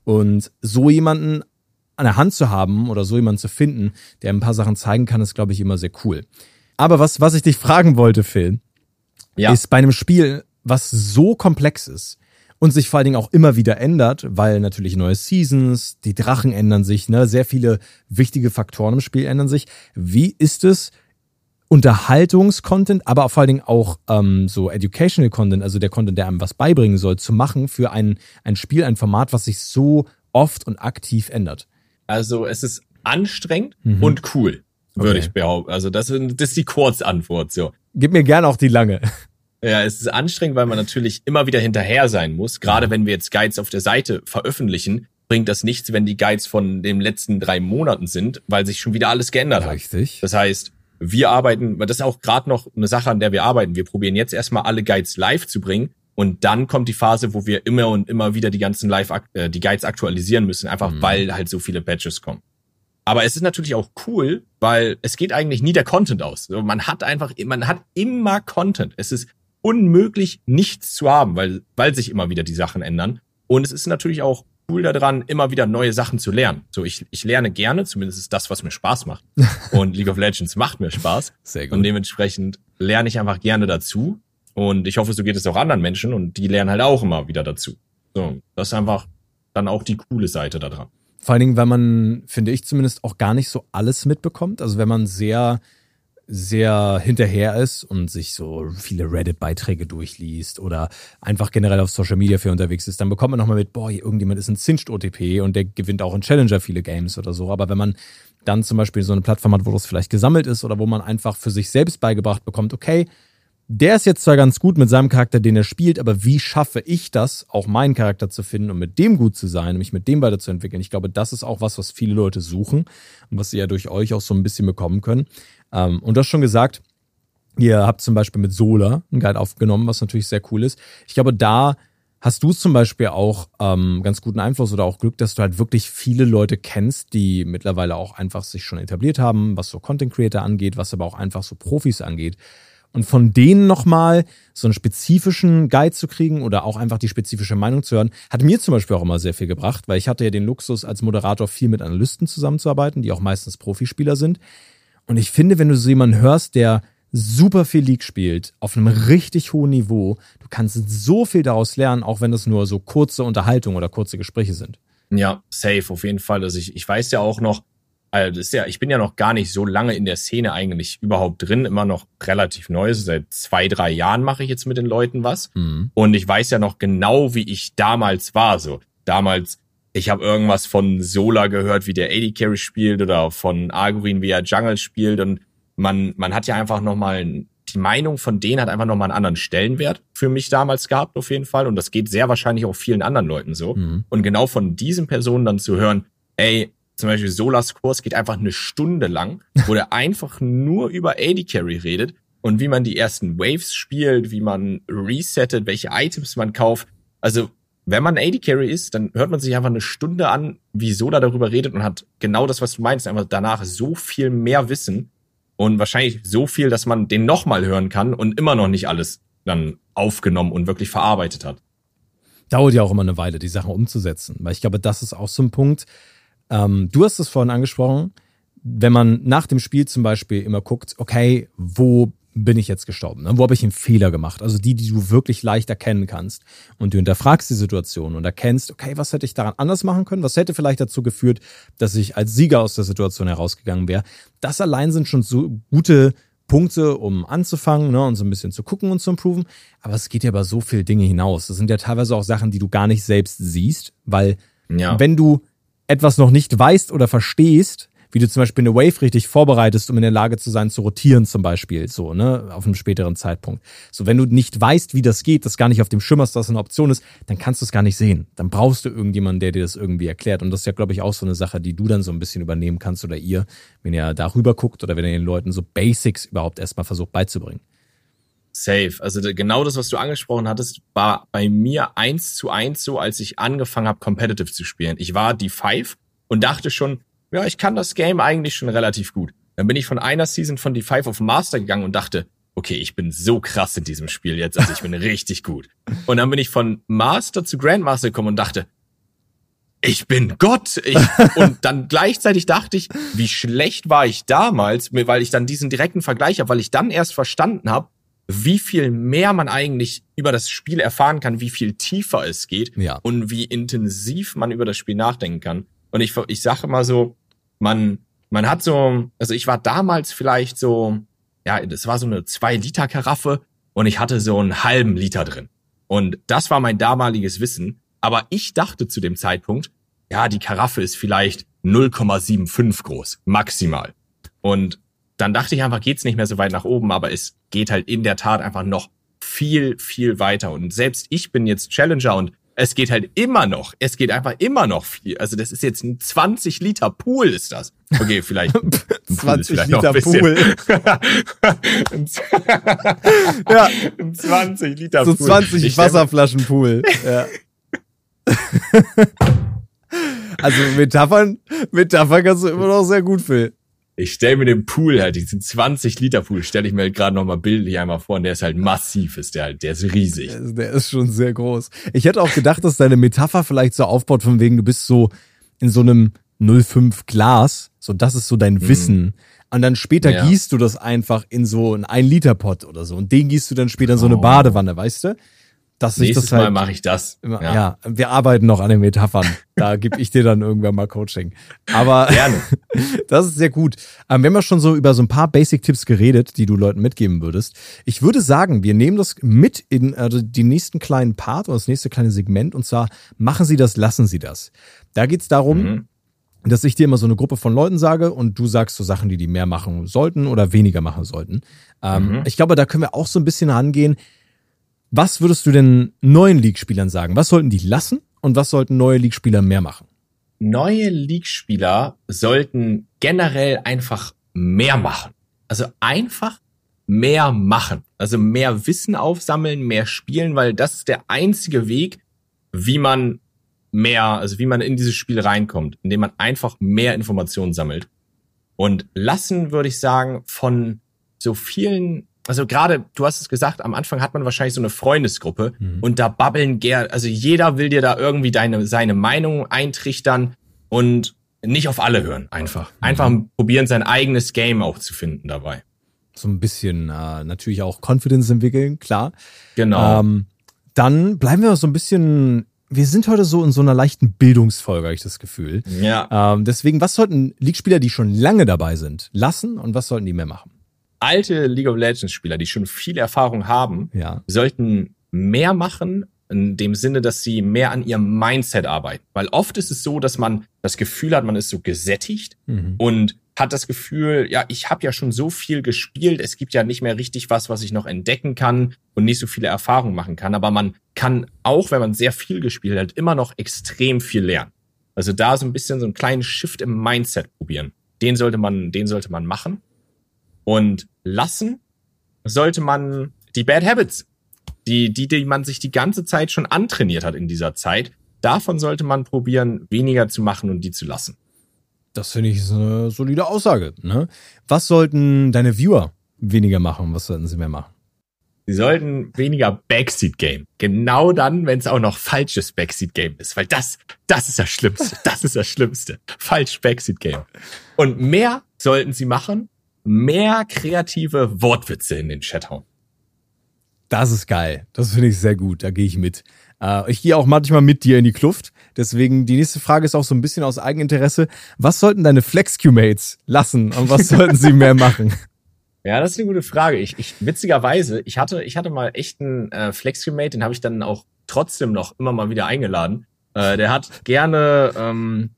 Und so jemanden an der Hand zu haben oder so jemanden zu finden, der ein paar Sachen zeigen kann, ist, glaube ich, immer sehr cool. Aber was, was ich dich fragen wollte, Phil, Ja. ist bei einem Spiel, was so komplex ist und sich vor allen Dingen auch immer wieder ändert, weil natürlich neue Seasons, die Drachen ändern sich, ne, sehr viele wichtige Faktoren im Spiel ändern sich. Wie ist es, Unterhaltungscontent, aber vor allen Dingen auch ähm, so Educational Content, also der Content, der einem was beibringen soll, zu machen für ein, ein Spiel, ein Format, was sich so oft und aktiv ändert? Also es ist anstrengend Mhm. und cool, würde Okay. ich behaupten. Also das, ist- das ist die Kurzantwort so. Gib mir gerne auch die lange. Ja, es ist anstrengend, weil man natürlich immer wieder hinterher sein muss. Gerade wenn wir jetzt Guides auf der Seite veröffentlichen, bringt das nichts, wenn die Guides von den letzten drei Monaten sind, weil sich schon wieder alles geändert hat. Richtig. Das heißt, wir arbeiten, das ist auch gerade noch eine Sache, an der wir arbeiten. Wir probieren jetzt erstmal alle Guides live zu bringen und dann kommt die Phase, wo wir immer und immer wieder die ganzen Live äh, die Guides aktualisieren müssen, einfach Mhm. weil halt so viele Patches kommen. Aber es ist natürlich auch cool, weil es geht eigentlich nie der Content aus. Man hat einfach, man hat immer Content. Es ist unmöglich, nichts zu haben, weil, weil sich immer wieder die Sachen ändern. Und es ist natürlich auch cool daran, immer wieder neue Sachen zu lernen. So, ich, ich lerne gerne, zumindest ist das, was mir Spaß macht. [laughs] Und League of Legends macht mir Spaß. Sehr gut. Und dementsprechend lerne ich einfach gerne dazu. Und ich hoffe, so geht es auch anderen Menschen und die lernen halt auch immer wieder dazu. So, das ist einfach dann auch die coole Seite da dran. Vor allen Dingen, weil man, finde ich zumindest, auch gar nicht so alles mitbekommt. Also wenn man sehr, sehr hinterher ist und sich so viele Reddit-Beiträge durchliest oder einfach generell auf Social Media für unterwegs ist, dann bekommt man nochmal mit, boah, irgendjemand ist ein Cinched OTP und der gewinnt auch in Challenger viele Games oder so. Aber wenn man dann zum Beispiel so eine Plattform hat, wo das vielleicht gesammelt ist oder wo man einfach für sich selbst beigebracht bekommt, okay, der ist jetzt zwar ganz gut mit seinem Charakter, den er spielt, aber wie schaffe ich das, auch meinen Charakter zu finden und mit dem gut zu sein und mich mit dem weiterzuentwickeln? Ich glaube, das ist auch was, was viele Leute suchen und was sie ja durch euch auch so ein bisschen bekommen können. Ähm, und du hast schon gesagt, ihr habt zum Beispiel mit Sola einen Guide aufgenommen, was natürlich sehr cool ist. Ich glaube, da hast du zum Beispiel auch ähm, ganz guten Einfluss oder auch Glück, dass du halt wirklich viele Leute kennst, die mittlerweile auch einfach sich schon etabliert haben, was so Content Creator angeht, was aber auch einfach so Profis angeht. Und von denen nochmal so einen spezifischen Guide zu kriegen oder auch einfach die spezifische Meinung zu hören, hat mir zum Beispiel auch immer sehr viel gebracht, weil ich hatte ja den Luxus, als Moderator viel mit Analysten zusammenzuarbeiten, die auch meistens Profispieler sind. Und ich finde, wenn du so jemanden hörst, der super viel League spielt, auf einem richtig hohen Niveau, du kannst so viel daraus lernen, auch wenn das nur so kurze Unterhaltung oder kurze Gespräche sind. Ja, safe, auf jeden Fall. Also ich, ich weiß ja auch noch, also das ist ja, ich bin ja noch gar nicht so lange in der Szene eigentlich überhaupt drin, immer noch relativ neu. So seit zwei, drei Jahren mache ich jetzt mit den Leuten was. Mhm. Und ich weiß ja noch genau, wie ich damals war. So damals, ich habe irgendwas von Sola gehört, wie der AD Carry spielt oder von Arguin, wie er Jungle spielt. Und man, man hat ja einfach nochmal, die Meinung von denen hat einfach nochmal einen anderen Stellenwert für mich damals gehabt, auf jeden Fall. Und das geht sehr wahrscheinlich auch vielen anderen Leuten so. Mhm. Und genau von diesen Personen dann zu hören, ey, zum Beispiel Solas Kurs geht einfach eine Stunde lang, [laughs] wo der einfach nur über AD Carry redet und wie man die ersten Waves spielt, wie man resettet, welche Items man kauft. Also, wenn man AD Carry ist, dann hört man sich einfach eine Stunde an, wie Sola darüber redet und hat genau das, was du meinst, einfach danach so viel mehr Wissen und wahrscheinlich so viel, dass man den nochmal hören kann und immer noch nicht alles dann aufgenommen und wirklich verarbeitet hat. Dauert ja auch immer eine Weile, die Sachen umzusetzen, weil ich glaube, das ist auch so ein Punkt. Ähm, du hast es vorhin angesprochen, wenn man nach dem Spiel zum Beispiel immer guckt, okay, wo bin ich jetzt gestorben? Ne? Wo habe ich einen Fehler gemacht? Also die, die du wirklich leicht erkennen kannst. Und du hinterfragst die Situation und erkennst, okay, was hätte ich daran anders machen können? Was hätte vielleicht dazu geführt, dass ich als Sieger aus der Situation herausgegangen wäre? Das allein sind schon so gute Punkte, um anzufangen ne, und so ein bisschen zu gucken und zu improven. Aber es geht ja über so viele Dinge hinaus. Das sind ja teilweise auch Sachen, die du gar nicht selbst siehst, weil Ja. wenn du etwas noch nicht weißt oder verstehst, wie du zum Beispiel eine Wave richtig vorbereitest, um in der Lage zu sein, zu rotieren zum Beispiel, so, ne, auf einem späteren Zeitpunkt. So, wenn du nicht weißt, wie das geht, das gar nicht auf dem Schirm hast, dass das eine Option ist, dann kannst du es gar nicht sehen. Dann brauchst du irgendjemanden, der dir das irgendwie erklärt. Und das ist ja, glaube ich, auch so eine Sache, die du dann so ein bisschen übernehmen kannst oder ihr, wenn ihr darüber guckt oder wenn ihr den Leuten so Basics überhaupt erstmal versucht beizubringen. Safe. Also genau das, was du angesprochen hattest, war bei mir eins zu eins so, als ich angefangen habe, competitive zu spielen. Ich war die Five und dachte schon, ja, ich kann das Game eigentlich schon relativ gut. Dann bin ich von einer Season von die Five auf Master gegangen und dachte, okay, ich bin so krass in diesem Spiel jetzt, also ich bin [laughs] richtig gut. Und dann bin ich von Master zu Grandmaster gekommen und dachte, ich bin Gott. Ich, [laughs] und dann gleichzeitig dachte ich, wie schlecht war ich damals, weil ich dann diesen direkten Vergleich habe, weil ich dann erst verstanden habe, wie viel mehr man eigentlich über das Spiel erfahren kann, wie viel tiefer es geht Ja. und wie intensiv man über das Spiel nachdenken kann. Und ich, ich sage immer so, man, man hat so, also ich war damals vielleicht so, ja, das war so eine zwei Liter Karaffe und ich hatte so einen halben Liter drin. Und das war mein damaliges Wissen. Aber ich dachte zu dem Zeitpunkt, ja, die Karaffe ist vielleicht 0,75 groß, maximal. Und dann dachte ich einfach, geht's nicht mehr so weit nach oben, aber es geht halt in der Tat einfach noch viel, viel weiter. Und selbst ich bin jetzt Challenger und es geht halt immer noch. Es geht einfach immer noch viel. Also das ist jetzt ein 20 Liter Pool ist das. Okay, vielleicht. [laughs] ein Pool ist 20 vielleicht Liter Pool. [laughs] Ja, ein 20 Liter so Pool. 20 Ich stell mir- Wasserflaschen-Pool. [laughs] Ja. Also Metaphern, Metaphern kannst du immer noch sehr gut, Phil. Ich stell mir den Pool halt, diesen 20 Liter Pool, stelle ich mir halt gerade nochmal bildlich einmal vor und der ist halt massiv, ist der halt, der ist riesig. Der ist- Der ist schon sehr groß. Ich hätte auch gedacht, dass deine Metapher vielleicht so aufbaut, von wegen, du bist so in so einem 05 Glas, so das ist so dein Wissen. Und dann später Mhm. Ja. gießt du das einfach in so einen 1 Liter Pot oder so. Und den gießt du dann später in so eine Oh. Badewanne, weißt du? Dass Nächstes das halt Mal mache ich das. immer, ja. wir arbeiten noch an den Metaphern. Da gebe ich dir dann irgendwann mal Coaching. Aber [laughs] Gerne. [laughs] das ist sehr gut. Ähm, wir haben ja schon so über so ein paar Basic-Tipps geredet, die du Leuten mitgeben würdest. Ich würde sagen, wir nehmen das mit in also den nächsten kleinen Part oder das nächste kleine Segment und zwar machen Sie das, lassen Sie das. Da geht's darum, Mhm. dass ich dir immer so eine Gruppe von Leuten sage und du sagst so Sachen, die die mehr machen sollten oder weniger machen sollten. Ähm, Mhm. Ich glaube, da können wir auch so ein bisschen rangehen. Was würdest du denn neuen League-Spielern sagen? Was sollten die lassen und was sollten neue League-Spieler mehr machen? Neue League-Spieler sollten generell einfach mehr machen. Also einfach mehr machen. Also mehr Wissen aufsammeln, mehr spielen, weil das ist der einzige Weg, wie man mehr, also wie man in dieses Spiel reinkommt, indem man einfach mehr Informationen sammelt. Und lassen, würde ich sagen, von so vielen, also gerade, du hast es gesagt, am Anfang hat man wahrscheinlich so eine Freundesgruppe Mhm. und da babbeln gern, also jeder will dir da irgendwie deine, seine Meinung eintrichtern und nicht auf alle hören, einfach. Einfach probieren, sein eigenes Game auch zu finden dabei. So ein bisschen äh, natürlich auch Confidence entwickeln, klar. Genau. Ähm, dann bleiben wir so ein bisschen. Wir sind heute so in so einer leichten Bildungsfolge, habe ich das Gefühl. ja. Ähm, deswegen, was sollten League-Spieler, die schon lange dabei sind, lassen und was sollten die mehr machen? Alte League of Legends Spieler, die schon viel Erfahrung haben, Ja. sollten mehr machen, in dem Sinne, dass sie mehr an ihrem Mindset arbeiten. Weil oft ist es so, dass man das Gefühl hat, man ist so gesättigt Mhm. und hat das Gefühl, ja, ich habe ja schon so viel gespielt, es gibt ja nicht mehr richtig was, was ich noch entdecken kann und nicht so viele Erfahrungen machen kann. Aber man kann auch, wenn man sehr viel gespielt hat, immer noch extrem viel lernen. Also da so ein bisschen so einen kleinen Shift im Mindset probieren. Den sollte man, den sollte man machen. Und lassen sollte man die Bad Habits, die, die, die man sich die ganze Zeit schon antrainiert hat in dieser Zeit, davon sollte man probieren, weniger zu machen und die zu lassen. Das finde ich so eine solide Aussage. Ne? Was sollten deine Viewer weniger machen? Was sollten sie mehr machen? Sie sollten weniger Backseat Game. Genau dann, wenn es auch noch falsches Backseat Game ist, weil das, das ist das Schlimmste. Das ist das Schlimmste. Falsch Backseat Game. Und mehr sollten sie machen, mehr kreative Wortwitze in den Chat hauen. Das ist geil. Das finde ich sehr gut. Da gehe ich mit. Äh, ich gehe auch manchmal mit dir in die Kluft. Deswegen, die nächste Frage ist auch so ein bisschen aus Eigeninteresse. Was sollten deine Flex-Q-Mates lassen und was sollten sie mehr machen? [laughs] Ja, das ist eine gute Frage. Ich, ich witzigerweise, ich hatte, ich hatte mal echt einen äh, Flexcumate, den habe ich dann auch trotzdem noch immer mal wieder eingeladen. Äh, der hat gerne, ähm,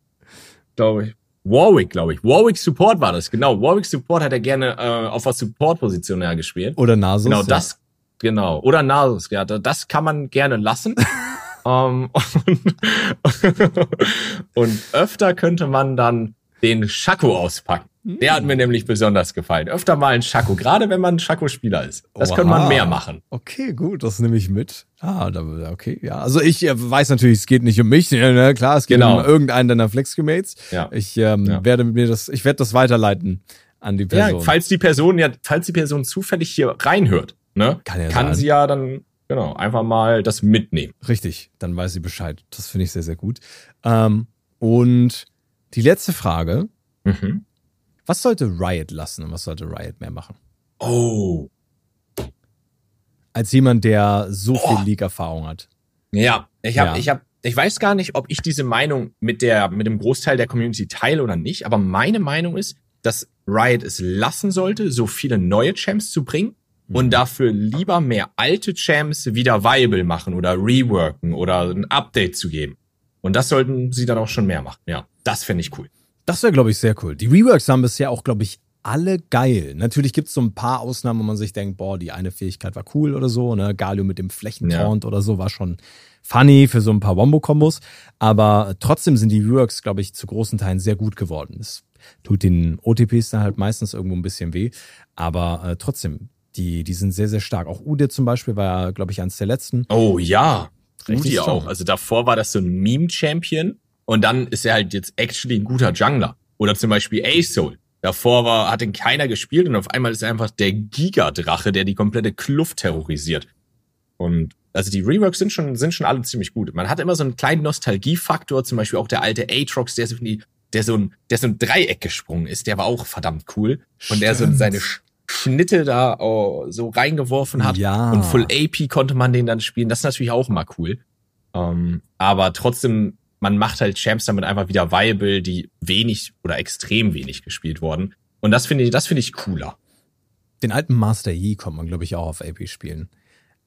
glaube ich, Warwick, glaube ich. Warwick Support war das, genau. Warwick Support hat er gerne äh, auf der Support-Position her gespielt. Oder Nasus? Genau, ja. das, genau. Oder Nasus, ja, da- das kann man gerne lassen. [laughs] ähm, und, [laughs] und öfter könnte man dann den Schako auspacken. Der hat mir nämlich besonders gefallen. Öfter mal ein Schako, gerade wenn man ein Schako-Spieler ist. Das Oha. könnte man mehr machen. Okay, gut, das nehme ich mit. Ah, da, okay, ja. Also ich äh, weiß natürlich, es geht nicht um mich, ja, [laughs] ne? klar, es geht Genau. um irgendeinen deiner Flex-Mates. Ja. Ich ähm, Ja. werde mir das, ich werde das weiterleiten an die Ja, Person. falls die Person ja, falls die Person zufällig hier reinhört, ne, Kann ja kann sein. sie ja dann genau einfach mal das mitnehmen. Richtig, dann weiß sie Bescheid. Das finde ich sehr, sehr gut. Ähm, Und die letzte Frage. Mhm. Was sollte Riot lassen und was sollte Riot mehr machen? Oh. Als jemand, der so viel League-Erfahrung hat. Ja, ich habe, Ja. ich habe, ich weiß gar nicht, ob ich diese Meinung mit der, mit dem Großteil der Community teile oder nicht, aber meine Meinung ist, dass Riot es lassen sollte, so viele neue Champs zu bringen und dafür lieber mehr alte Champs wieder viable machen oder reworken oder ein Update zu geben. Und das sollten sie dann auch schon mehr machen. Ja, das fände ich cool. Das wäre, glaube ich, sehr cool. Die Reworks haben bisher auch, glaube ich, alle geil. Natürlich gibt es so ein paar Ausnahmen, wo man sich denkt, boah, die eine Fähigkeit war cool oder so. Ne? Galio mit dem Flächentaunt oder so war schon funny für so ein paar Wombo-Kombos. Aber trotzdem sind die Reworks, glaube ich, zu großen Teilen sehr gut geworden. Es tut den OTPs dann halt meistens irgendwo ein bisschen weh. Aber äh, trotzdem, die, die sind sehr, sehr stark. Auch Ude zum Beispiel war ja, glaube ich, eines der letzten. Oh ja, Richtig Udi auch. Also davor war das so ein Meme-Champion und dann ist er halt jetzt actually ein guter Jungler. Oder zum Beispiel A-Soul. Davor war, hat ihn keiner gespielt und auf einmal ist er einfach der Gigadrache, der die komplette Kluft terrorisiert. Und also die Reworks sind schon, sind schon alle ziemlich gut. Man hat immer so einen kleinen Nostalgiefaktor, zum Beispiel auch der alte Aatrox, der so, in die, der so ein, der so ein Dreieck gesprungen ist, der war auch verdammt cool. Und der so Stimmt. seine Sch- Schnitte da oh, so reingeworfen hat. Ja. Und Full AP konnte man den dann spielen. Das ist natürlich auch mal cool. Ähm, aber trotzdem, man macht halt Champs damit einfach wieder viable, die wenig oder extrem wenig gespielt wurden. Und das finde ich, das finde ich cooler. Den alten Master Yi kommt man, glaube ich, auch auf AP spielen.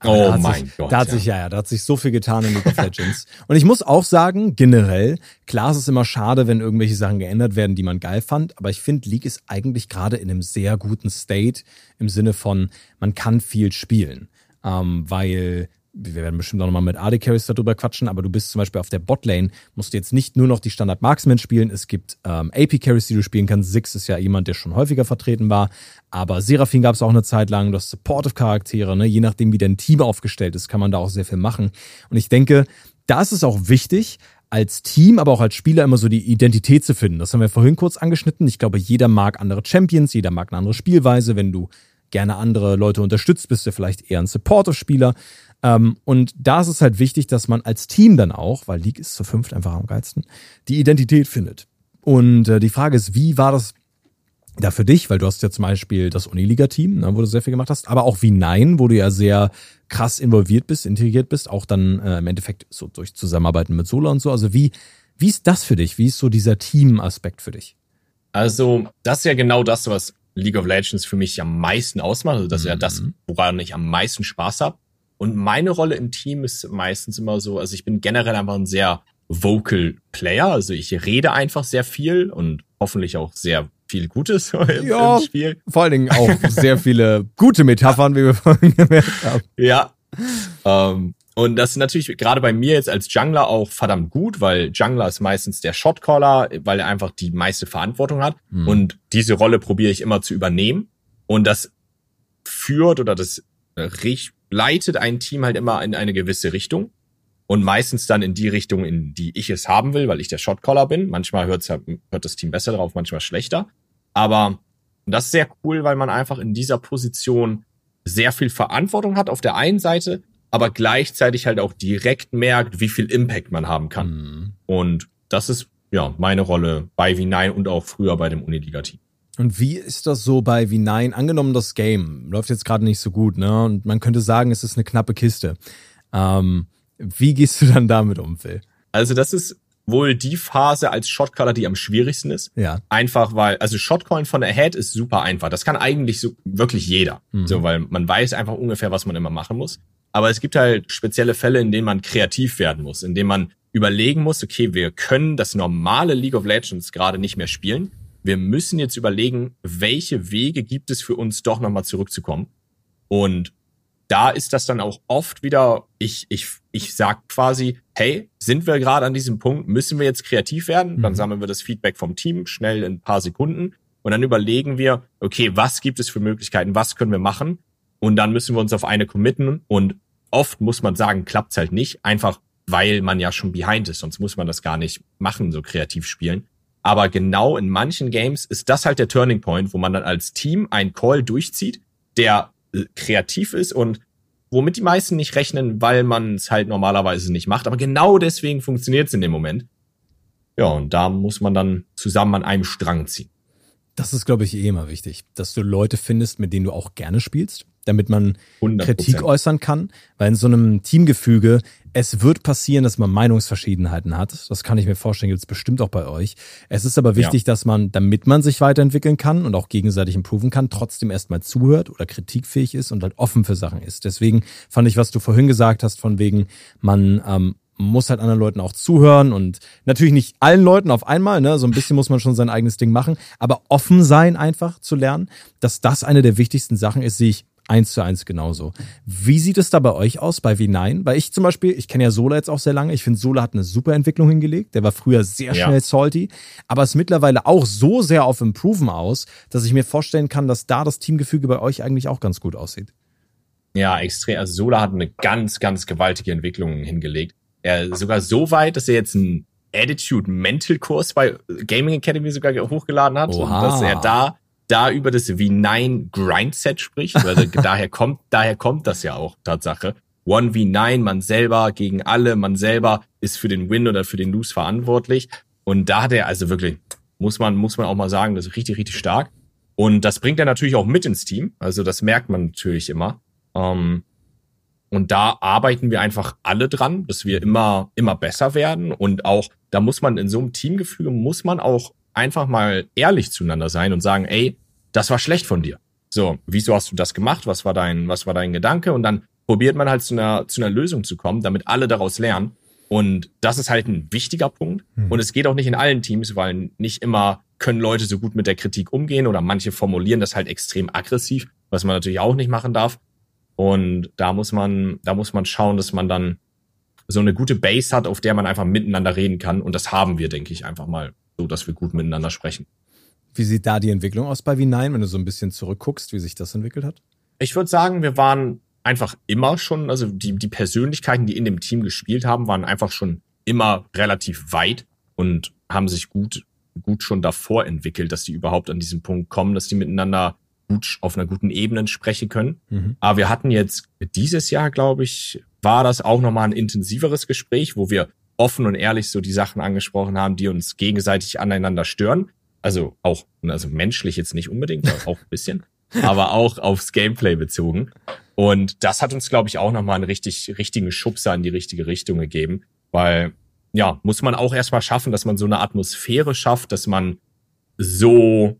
Oh da hat mein sich, Gott, Da hat ja. sich, ja, ja, da hat sich so viel getan in League of Legends. Und ich muss auch sagen, generell, klar es ist immer schade, wenn irgendwelche Sachen geändert werden, die man geil fand, aber ich finde, League ist eigentlich gerade in einem sehr guten State im Sinne von, man kann viel spielen. Ähm, weil, wir werden bestimmt auch nochmal mit AD Carries darüber quatschen, aber du bist zum Beispiel auf der Botlane, musst du jetzt nicht nur noch die Standard Marksman spielen, es gibt ähm, AP Carries, die du spielen kannst. Six ist ja jemand, der schon häufiger vertreten war, aber Seraphim gab es auch eine Zeit lang, du hast Supportive Charaktere, ne? je nachdem wie dein Team aufgestellt ist, kann man da auch sehr viel machen. Und ich denke, da ist es auch wichtig, als Team, aber auch als Spieler immer so die Identität zu finden. Das haben wir vorhin kurz angeschnitten. Ich glaube, jeder mag andere Champions, jeder mag eine andere Spielweise. Wenn du gerne andere Leute unterstützt, bist du vielleicht eher ein Supportive-Spieler. Ähm, und da ist es halt wichtig, dass man als Team dann auch, weil League ist zu fünft einfach am geilsten, die Identität findet. Und äh, die Frage ist, wie war das da für dich? Weil du hast ja zum Beispiel das Uniliga-Team, ne, wo du sehr viel gemacht hast, aber auch wie Nein, wo du ja sehr krass involviert bist, integriert bist, auch dann äh, im Endeffekt so durch Zusammenarbeiten mit Sola und so. Also wie, wie ist das für dich? Wie ist so dieser Team-Aspekt für dich? Also, das ist ja genau das, was League of Legends für mich am meisten ausmacht. Also, das ist ja das, Mhm. woran ich am meisten Spaß habe. Und meine Rolle im Team ist meistens immer so, also ich bin generell einfach ein sehr vocal Player. Also ich rede einfach sehr viel und hoffentlich auch sehr viel Gutes [laughs] im, Ja. im Spiel. Vor allen Dingen auch sehr viele gute Metaphern, wie wir vorhin gemerkt haben. Ja. ähm, und das ist natürlich gerade bei mir jetzt als Jungler auch verdammt gut, weil Jungler ist meistens der Shotcaller, weil er einfach die meiste Verantwortung hat. Hm. Und diese Rolle probiere ich immer zu übernehmen. Und das führt oder das äh, richt, leitet ein Team halt immer in eine gewisse Richtung. Und meistens dann in die Richtung, in die ich es haben will, weil ich der Shotcaller bin. Manchmal hört's, hört das Team besser drauf, manchmal schlechter. Aber das ist sehr cool, weil man einfach in dieser Position sehr viel Verantwortung hat auf der einen Seite, aber gleichzeitig halt auch direkt merkt, wie viel Impact man haben kann. Hm. Und das ist ja meine Rolle bei V9 und auch früher bei dem Uniliga-Team. Und wie ist das so bei V9? Angenommen, das Game läuft jetzt gerade nicht so gut, ne? Und man könnte sagen, es ist eine knappe Kiste. Ähm, wie gehst du dann damit um, Phil? Also das ist wohl die Phase als Shotcaller, die am schwierigsten ist. Ja. Einfach weil, also Shotcallen von Ahead ist super einfach. Das kann eigentlich so wirklich jeder. Mhm. So, weil man weiß einfach ungefähr, was man immer machen muss. Aber es gibt halt spezielle Fälle, in denen man kreativ werden muss, in denen man überlegen muss, okay, wir können das normale League of Legends gerade nicht mehr spielen. Wir müssen jetzt überlegen, welche Wege gibt es für uns doch nochmal zurückzukommen. Und da ist das dann auch oft wieder, ich, ich, ich sag quasi, hey, sind wir gerade an diesem Punkt, müssen wir jetzt kreativ werden? Dann Mhm. sammeln wir das Feedback vom Team schnell in ein paar Sekunden und dann überlegen wir, okay, was gibt es für Möglichkeiten, was können wir machen? Und dann müssen wir uns auf eine committen und oft muss man sagen, klappt's halt nicht, einfach weil man ja schon behind ist, sonst muss man das gar nicht machen, so kreativ spielen. Aber genau in manchen Games ist das halt der Turning Point, wo man dann als Team einen Call durchzieht, der äh, kreativ ist und womit die meisten nicht rechnen, weil man es halt normalerweise nicht macht. Aber genau deswegen funktioniert es in dem Moment. Ja, und da muss man dann zusammen an einem Strang ziehen. Das ist, glaube ich, eh immer wichtig, dass du Leute findest, mit denen du auch gerne spielst, damit man 100%. Kritik äußern kann. Weil in so einem Teamgefüge, es wird passieren, dass man Meinungsverschiedenheiten hat. Das kann ich mir vorstellen, gibt es bestimmt auch bei euch. Es ist aber wichtig, ja. dass man, damit man sich weiterentwickeln kann und auch gegenseitig improven kann, trotzdem erstmal zuhört oder kritikfähig ist und halt offen für Sachen ist. Deswegen fand ich, was du vorhin gesagt hast, von wegen, man ähm, muss halt anderen Leuten auch zuhören und natürlich nicht allen Leuten auf einmal, ne? So ein bisschen muss man schon sein eigenes Ding machen, aber offen sein einfach zu lernen, dass das eine der wichtigsten Sachen ist, sehe ich eins zu eins genauso. Wie sieht es da bei euch aus, bei V9? Weil ich zum Beispiel, ich kenne ja Sola jetzt auch sehr lange. Ich finde, Sola hat eine super Entwicklung hingelegt. Der war früher sehr schnell ja. salty, aber ist mittlerweile auch so sehr auf Improven aus, dass ich mir vorstellen kann, dass da das Teamgefüge bei euch eigentlich auch ganz gut aussieht. Ja, extrem. Also Sola hat eine ganz, ganz gewaltige Entwicklung hingelegt. Er sogar so weit, dass er jetzt einen Attitude Mental Kurs bei Gaming Academy sogar hochgeladen hat Oha. und dass er da da über das V9 Grindset spricht, weil [laughs] daher kommt daher kommt das ja auch Tatsache. 1v9, man selber gegen alle, man selber ist für den Win oder für den Lose verantwortlich und da hat er also wirklich muss man muss man auch mal sagen, das ist richtig richtig stark und das bringt er natürlich auch mit ins Team, also das merkt man natürlich immer. Ähm, und da arbeiten wir einfach alle dran, dass wir immer, immer besser werden. Und auch, da muss man in so einem Teamgefüge, muss man auch einfach mal ehrlich zueinander sein und sagen, ey, das war schlecht von dir. So, wieso hast du das gemacht? Was war dein, was war dein Gedanke? Und dann probiert man halt zu einer, zu einer Lösung zu kommen, damit alle daraus lernen. Und das ist halt ein wichtiger Punkt. Mhm. Und es geht auch nicht in allen Teams, weil nicht immer können Leute so gut mit der Kritik umgehen oder manche formulieren das halt extrem aggressiv, was man natürlich auch nicht machen darf. Und da muss man, da muss man schauen, dass man dann so eine gute Base hat, auf der man einfach miteinander reden kann. Und das haben wir, denke ich, einfach mal so, dass wir gut miteinander sprechen. Wie sieht da die Entwicklung aus bei V9, wenn du so ein bisschen zurückguckst, wie sich das entwickelt hat? Ich würde sagen, wir waren einfach immer schon, also die, die Persönlichkeiten, die in dem Team gespielt haben, waren einfach schon immer relativ weit und haben sich gut, gut schon davor entwickelt, dass die überhaupt an diesen Punkt kommen, dass die miteinander gut auf einer guten Ebene sprechen können. Mhm. Aber wir hatten jetzt dieses Jahr, glaube ich, war das auch nochmal ein intensiveres Gespräch, wo wir offen und ehrlich so die Sachen angesprochen haben, die uns gegenseitig aneinander stören. Also auch, also menschlich jetzt nicht unbedingt, auch ein bisschen, [laughs] aber auch aufs Gameplay bezogen. Und das hat uns, glaube ich, auch nochmal einen richtig, richtigen Schubser in die richtige Richtung gegeben, weil ja, muss man auch erstmal schaffen, dass man so eine Atmosphäre schafft, dass man so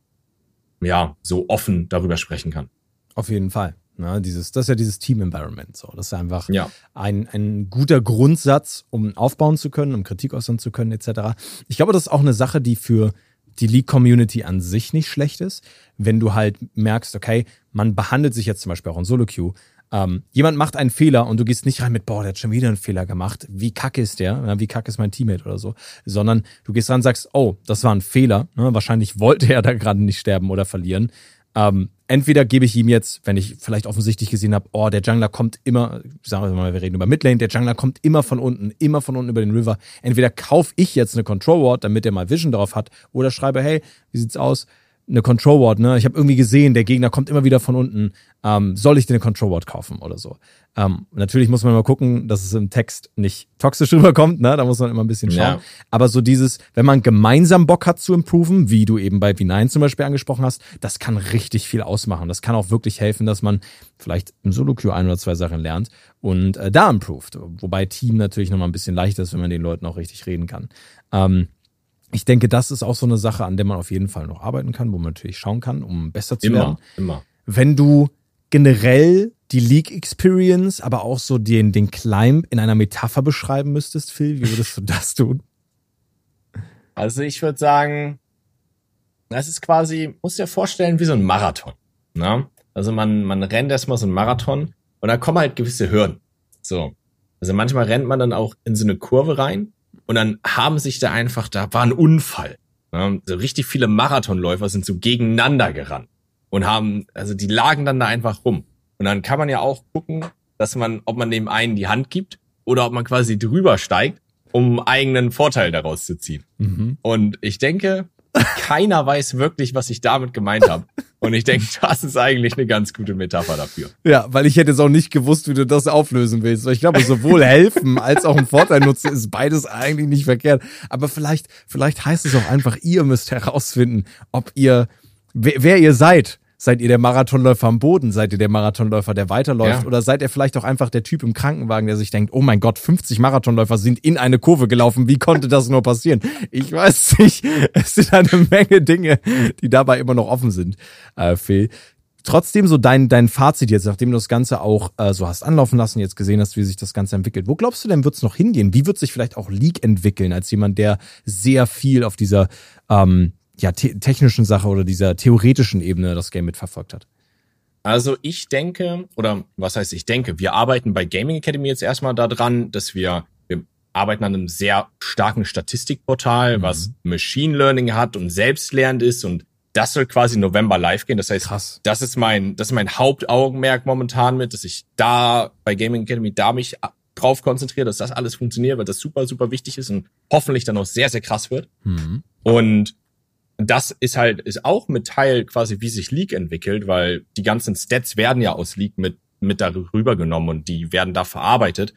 ja, so offen darüber sprechen kann. Auf jeden Fall. Ne, dieses, das ist ja dieses Team-Environment. So. Das ist einfach ja. ein, ein guter Grundsatz, um aufbauen zu können, um Kritik äußern zu können, etc. Ich glaube, das ist auch eine Sache, die für die League-Community an sich nicht schlecht ist, wenn du halt merkst, okay, man behandelt sich jetzt zum Beispiel auch in Solo-Queue ähm, jemand macht einen Fehler und du gehst nicht rein mit, boah, der hat schon wieder einen Fehler gemacht. Wie kacke ist der? Wie kacke ist mein Teammate oder so? Sondern du gehst ran und sagst, oh, das war ein Fehler. Ne? Wahrscheinlich wollte er da gerade nicht sterben oder verlieren. Ähm, entweder gebe ich ihm jetzt, wenn ich vielleicht offensichtlich gesehen habe, oh, der Jungler kommt immer, sagen wir mal, wir reden über Midlane, der Jungler kommt immer von unten, immer von unten über den River. Entweder kaufe ich jetzt eine Control Ward, damit er mal Vision darauf hat, oder schreibe, hey, wie sieht's aus? Eine Control Ward, ne? Ich habe irgendwie gesehen, der Gegner kommt immer wieder von unten. Ähm, soll ich dir eine Control Ward kaufen oder so? Ähm, natürlich muss man mal gucken, dass es im Text nicht toxisch [laughs] rüberkommt, ne? Da muss man immer ein bisschen schauen. Ja. Aber so dieses, wenn man gemeinsam Bock hat zu improven, wie du eben bei V9 zum Beispiel angesprochen hast, das kann richtig viel ausmachen. Das kann auch wirklich helfen, dass man vielleicht im Solo-Queue ein oder zwei Sachen lernt und äh, da improved. Wobei Team natürlich nochmal ein bisschen leichter ist, wenn man den Leuten auch richtig reden kann. Ähm, ich denke, das ist auch so eine Sache, an der man auf jeden Fall noch arbeiten kann, wo man natürlich schauen kann, um besser zu immer, werden. Immer. Wenn du generell die League Experience, aber auch so den, den Climb in einer Metapher beschreiben müsstest, Phil, wie würdest du [laughs] das tun? Also ich würde sagen, das ist quasi, muss dir vorstellen, wie so ein Marathon. Ne? Also man, man rennt erstmal so ein Marathon und da kommen halt gewisse Hürden. So. Also manchmal rennt man dann auch in so eine Kurve rein und dann haben sich da einfach, da war ein Unfall. Ja, so richtig viele Marathonläufer sind so gegeneinander gerannt und haben, also die lagen dann da einfach rum. Und dann kann man ja auch gucken, dass man, ob man dem einen die Hand gibt oder ob man quasi drüber steigt, um eigenen Vorteil daraus zu ziehen. Mhm. Und ich denke, keiner weiß wirklich, was ich damit gemeint habe. Und ich denke, das ist eigentlich eine ganz gute Metapher dafür. Ja, weil ich hätte jetzt auch nicht gewusst, wie du das auflösen willst. Ich glaube, sowohl helfen als auch einen Vorteil nutzen ist beides eigentlich nicht verkehrt. Aber vielleicht, vielleicht heißt es auch einfach, ihr müsst herausfinden, ob ihr, wer, wer ihr seid Seid ihr der Marathonläufer am Boden? Seid ihr der Marathonläufer, der weiterläuft? Ja. Oder seid ihr vielleicht auch einfach der Typ im Krankenwagen, der sich denkt, oh mein Gott, 50 Marathonläufer sind in eine Kurve gelaufen. Wie konnte das nur passieren? Ich weiß nicht. Es sind eine Menge Dinge, die dabei immer noch offen sind, äh, Phil. Trotzdem so dein, dein Fazit jetzt, nachdem du das Ganze auch äh, so hast anlaufen lassen, jetzt gesehen hast, wie sich das Ganze entwickelt. Wo glaubst du denn, wird es noch hingehen? Wie wird sich vielleicht auch League entwickeln, als jemand, der sehr viel auf dieser ähm, ja, te technischen Sache oder dieser theoretischen Ebene das Game mitverfolgt hat? Also ich denke, oder was heißt ich denke, wir arbeiten bei Gaming Academy jetzt erstmal daran, dass wir, wir arbeiten an einem sehr starken Statistikportal, mhm. was Machine Learning hat und selbstlernend ist und das soll quasi November live gehen. Das heißt, Krass. das ist mein, das ist mein Hauptaugenmerk momentan mit, dass ich da bei Gaming Academy da mich drauf konzentriere, dass das alles funktioniert, weil das super, super wichtig ist und hoffentlich dann auch sehr, sehr krass wird. Mhm. Und das ist halt, ist auch mit Teil quasi, wie sich League entwickelt, weil die ganzen Stats werden ja aus League mit, mit darüber genommen und die werden da verarbeitet.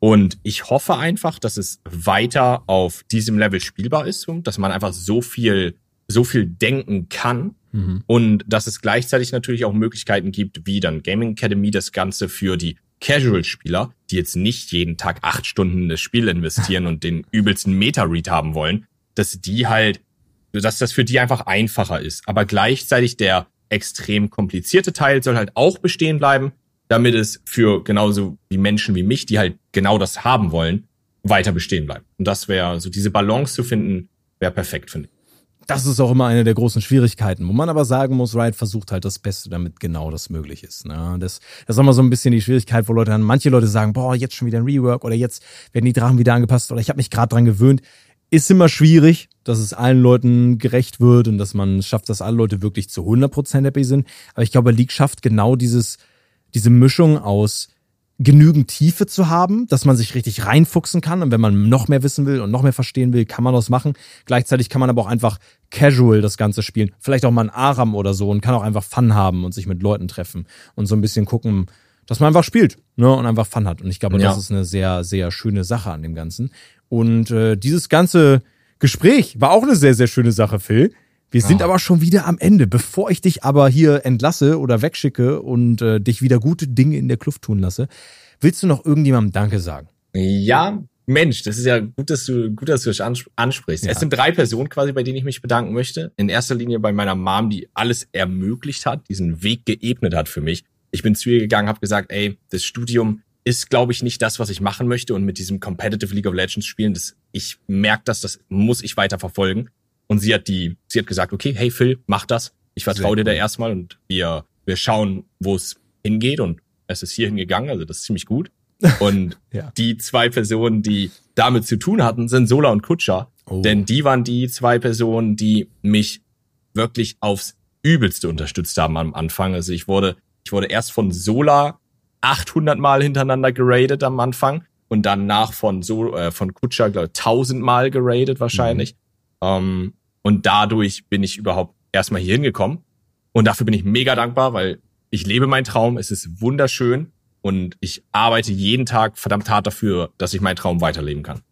Und ich hoffe einfach, dass es weiter auf diesem Level spielbar ist und dass man einfach so viel, so viel denken kann. Mhm. Und dass es gleichzeitig natürlich auch Möglichkeiten gibt, wie dann Gaming Academy das Ganze für die Casual-Spieler, die jetzt nicht jeden Tag acht Stunden in das Spiel investieren [laughs] und den übelsten Meta-Read haben wollen, dass die halt dass das für die einfach einfacher ist. Aber gleichzeitig der extrem komplizierte Teil soll halt auch bestehen bleiben, damit es für genauso wie Menschen wie mich, die halt genau das haben wollen, weiter bestehen bleibt. Und das wäre so diese Balance zu finden, wäre perfekt, finde ich. Das ist auch immer eine der großen Schwierigkeiten, wo man aber sagen muss, Riot versucht halt das Beste, damit genau das möglich ist. Ne? Das, das ist immer so ein bisschen die Schwierigkeit, wo Leute dann, manche Leute sagen, boah, jetzt schon wieder ein Rework oder jetzt werden die Drachen wieder angepasst oder ich habe mich gerade dran gewöhnt ist immer schwierig, dass es allen Leuten gerecht wird und dass man schafft, dass alle Leute wirklich zu 100% happy sind. Aber ich glaube, League schafft genau dieses, diese Mischung aus genügend Tiefe zu haben, dass man sich richtig reinfuchsen kann. Und wenn man noch mehr wissen will und noch mehr verstehen will, kann man das machen. Gleichzeitig kann man aber auch einfach casual das Ganze spielen. Vielleicht auch mal ein Aram oder so und kann auch einfach Fun haben und sich mit Leuten treffen und so ein bisschen gucken, dass man einfach spielt ne, und einfach Fun hat. Und ich glaube, ja. das ist eine sehr, sehr schöne Sache an dem Ganzen. Und äh, dieses ganze Gespräch war auch eine sehr, sehr schöne Sache, Phil. Wir sind oh. aber schon wieder am Ende. Bevor ich dich aber hier entlasse oder wegschicke und äh, dich wieder gute Dinge in der Kluft tun lasse, willst du noch irgendjemandem Danke sagen? Ja, Mensch, das ist ja gut, dass du, gut, dass du das ansprichst. Ja. Es sind drei Personen quasi, bei denen ich mich bedanken möchte. In erster Linie bei meiner Mom, die alles ermöglicht hat, diesen Weg geebnet hat für mich. Ich bin zu ihr gegangen, habe gesagt, ey, das Studium ist, glaube ich, nicht das, was ich machen möchte. Und mit diesem Competitive League of Legends spielen, das, ich merke das, das muss ich weiter verfolgen. Und sie hat die, sie hat gesagt, okay, hey Phil, mach das. Ich vertraue dir da erstmal und wir, wir schauen, wo es hingeht. Und es ist hier hingegangen, also das ist ziemlich gut. [laughs] Und ja. die zwei Personen, die damit zu tun hatten, sind Sola und Kutscher. Oh. Denn die waren die zwei Personen, die mich wirklich aufs Übelste unterstützt haben am Anfang. Also ich wurde, ich wurde erst von Sola 800 Mal hintereinander geradet am Anfang und danach von so äh, von Kutscher glaube 1000 Mal geradet wahrscheinlich. Mhm. Ähm, und dadurch bin ich überhaupt erstmal hier hingekommen und dafür bin ich mega dankbar, weil ich lebe meinen Traum, es ist wunderschön und ich arbeite jeden Tag verdammt hart dafür, dass ich meinen Traum weiterleben kann.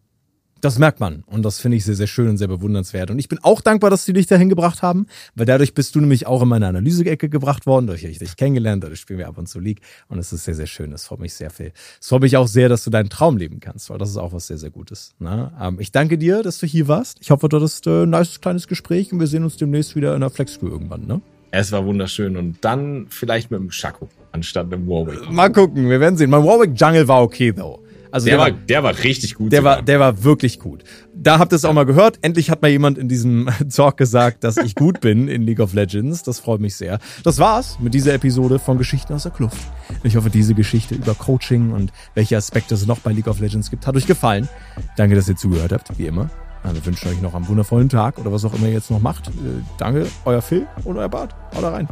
Das merkt man und das finde ich sehr, sehr schön und sehr bewundernswert. Und ich bin auch dankbar, dass die dich dahin gebracht haben, weil dadurch bist du nämlich auch in meine Analyse-Ecke gebracht worden, dadurch habe ich dich kennengelernt, dadurch spielen wir ab und zu League und es ist sehr, sehr schön. Das freut mich sehr viel. Es freut mich auch sehr, dass du deinen Traum leben kannst, weil das ist auch was sehr, sehr Gutes. Ne? Ähm, ich danke dir, dass du hier warst. Ich hoffe, du hattest äh, ein nice kleines Gespräch und wir sehen uns demnächst wieder in der Flex-Crew irgendwann. Ne? Es war wunderschön und dann vielleicht mit dem Schako anstatt mit dem Warwick. Mal gucken, wir werden sehen. Mein Warwick Jungle war okay, though. Also der, der war, der war richtig gut. Der sogar. war, der war wirklich gut. Da habt ihr es auch mal gehört. Endlich hat mal jemand in diesem [laughs] Talk gesagt, dass ich gut bin in League of Legends. Das freut mich sehr. Das war's mit dieser Episode von Geschichten aus der Kluft. Ich hoffe, diese Geschichte über Coaching und welche Aspekte es noch bei League of Legends gibt, hat euch gefallen. Danke, dass ihr zugehört habt, wie immer. Wir wünschen euch noch einen wundervollen Tag oder was auch immer ihr jetzt noch macht. Äh, danke, euer Phil und euer Bart. Haut rein.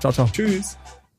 Ciao, ciao. Tschüss.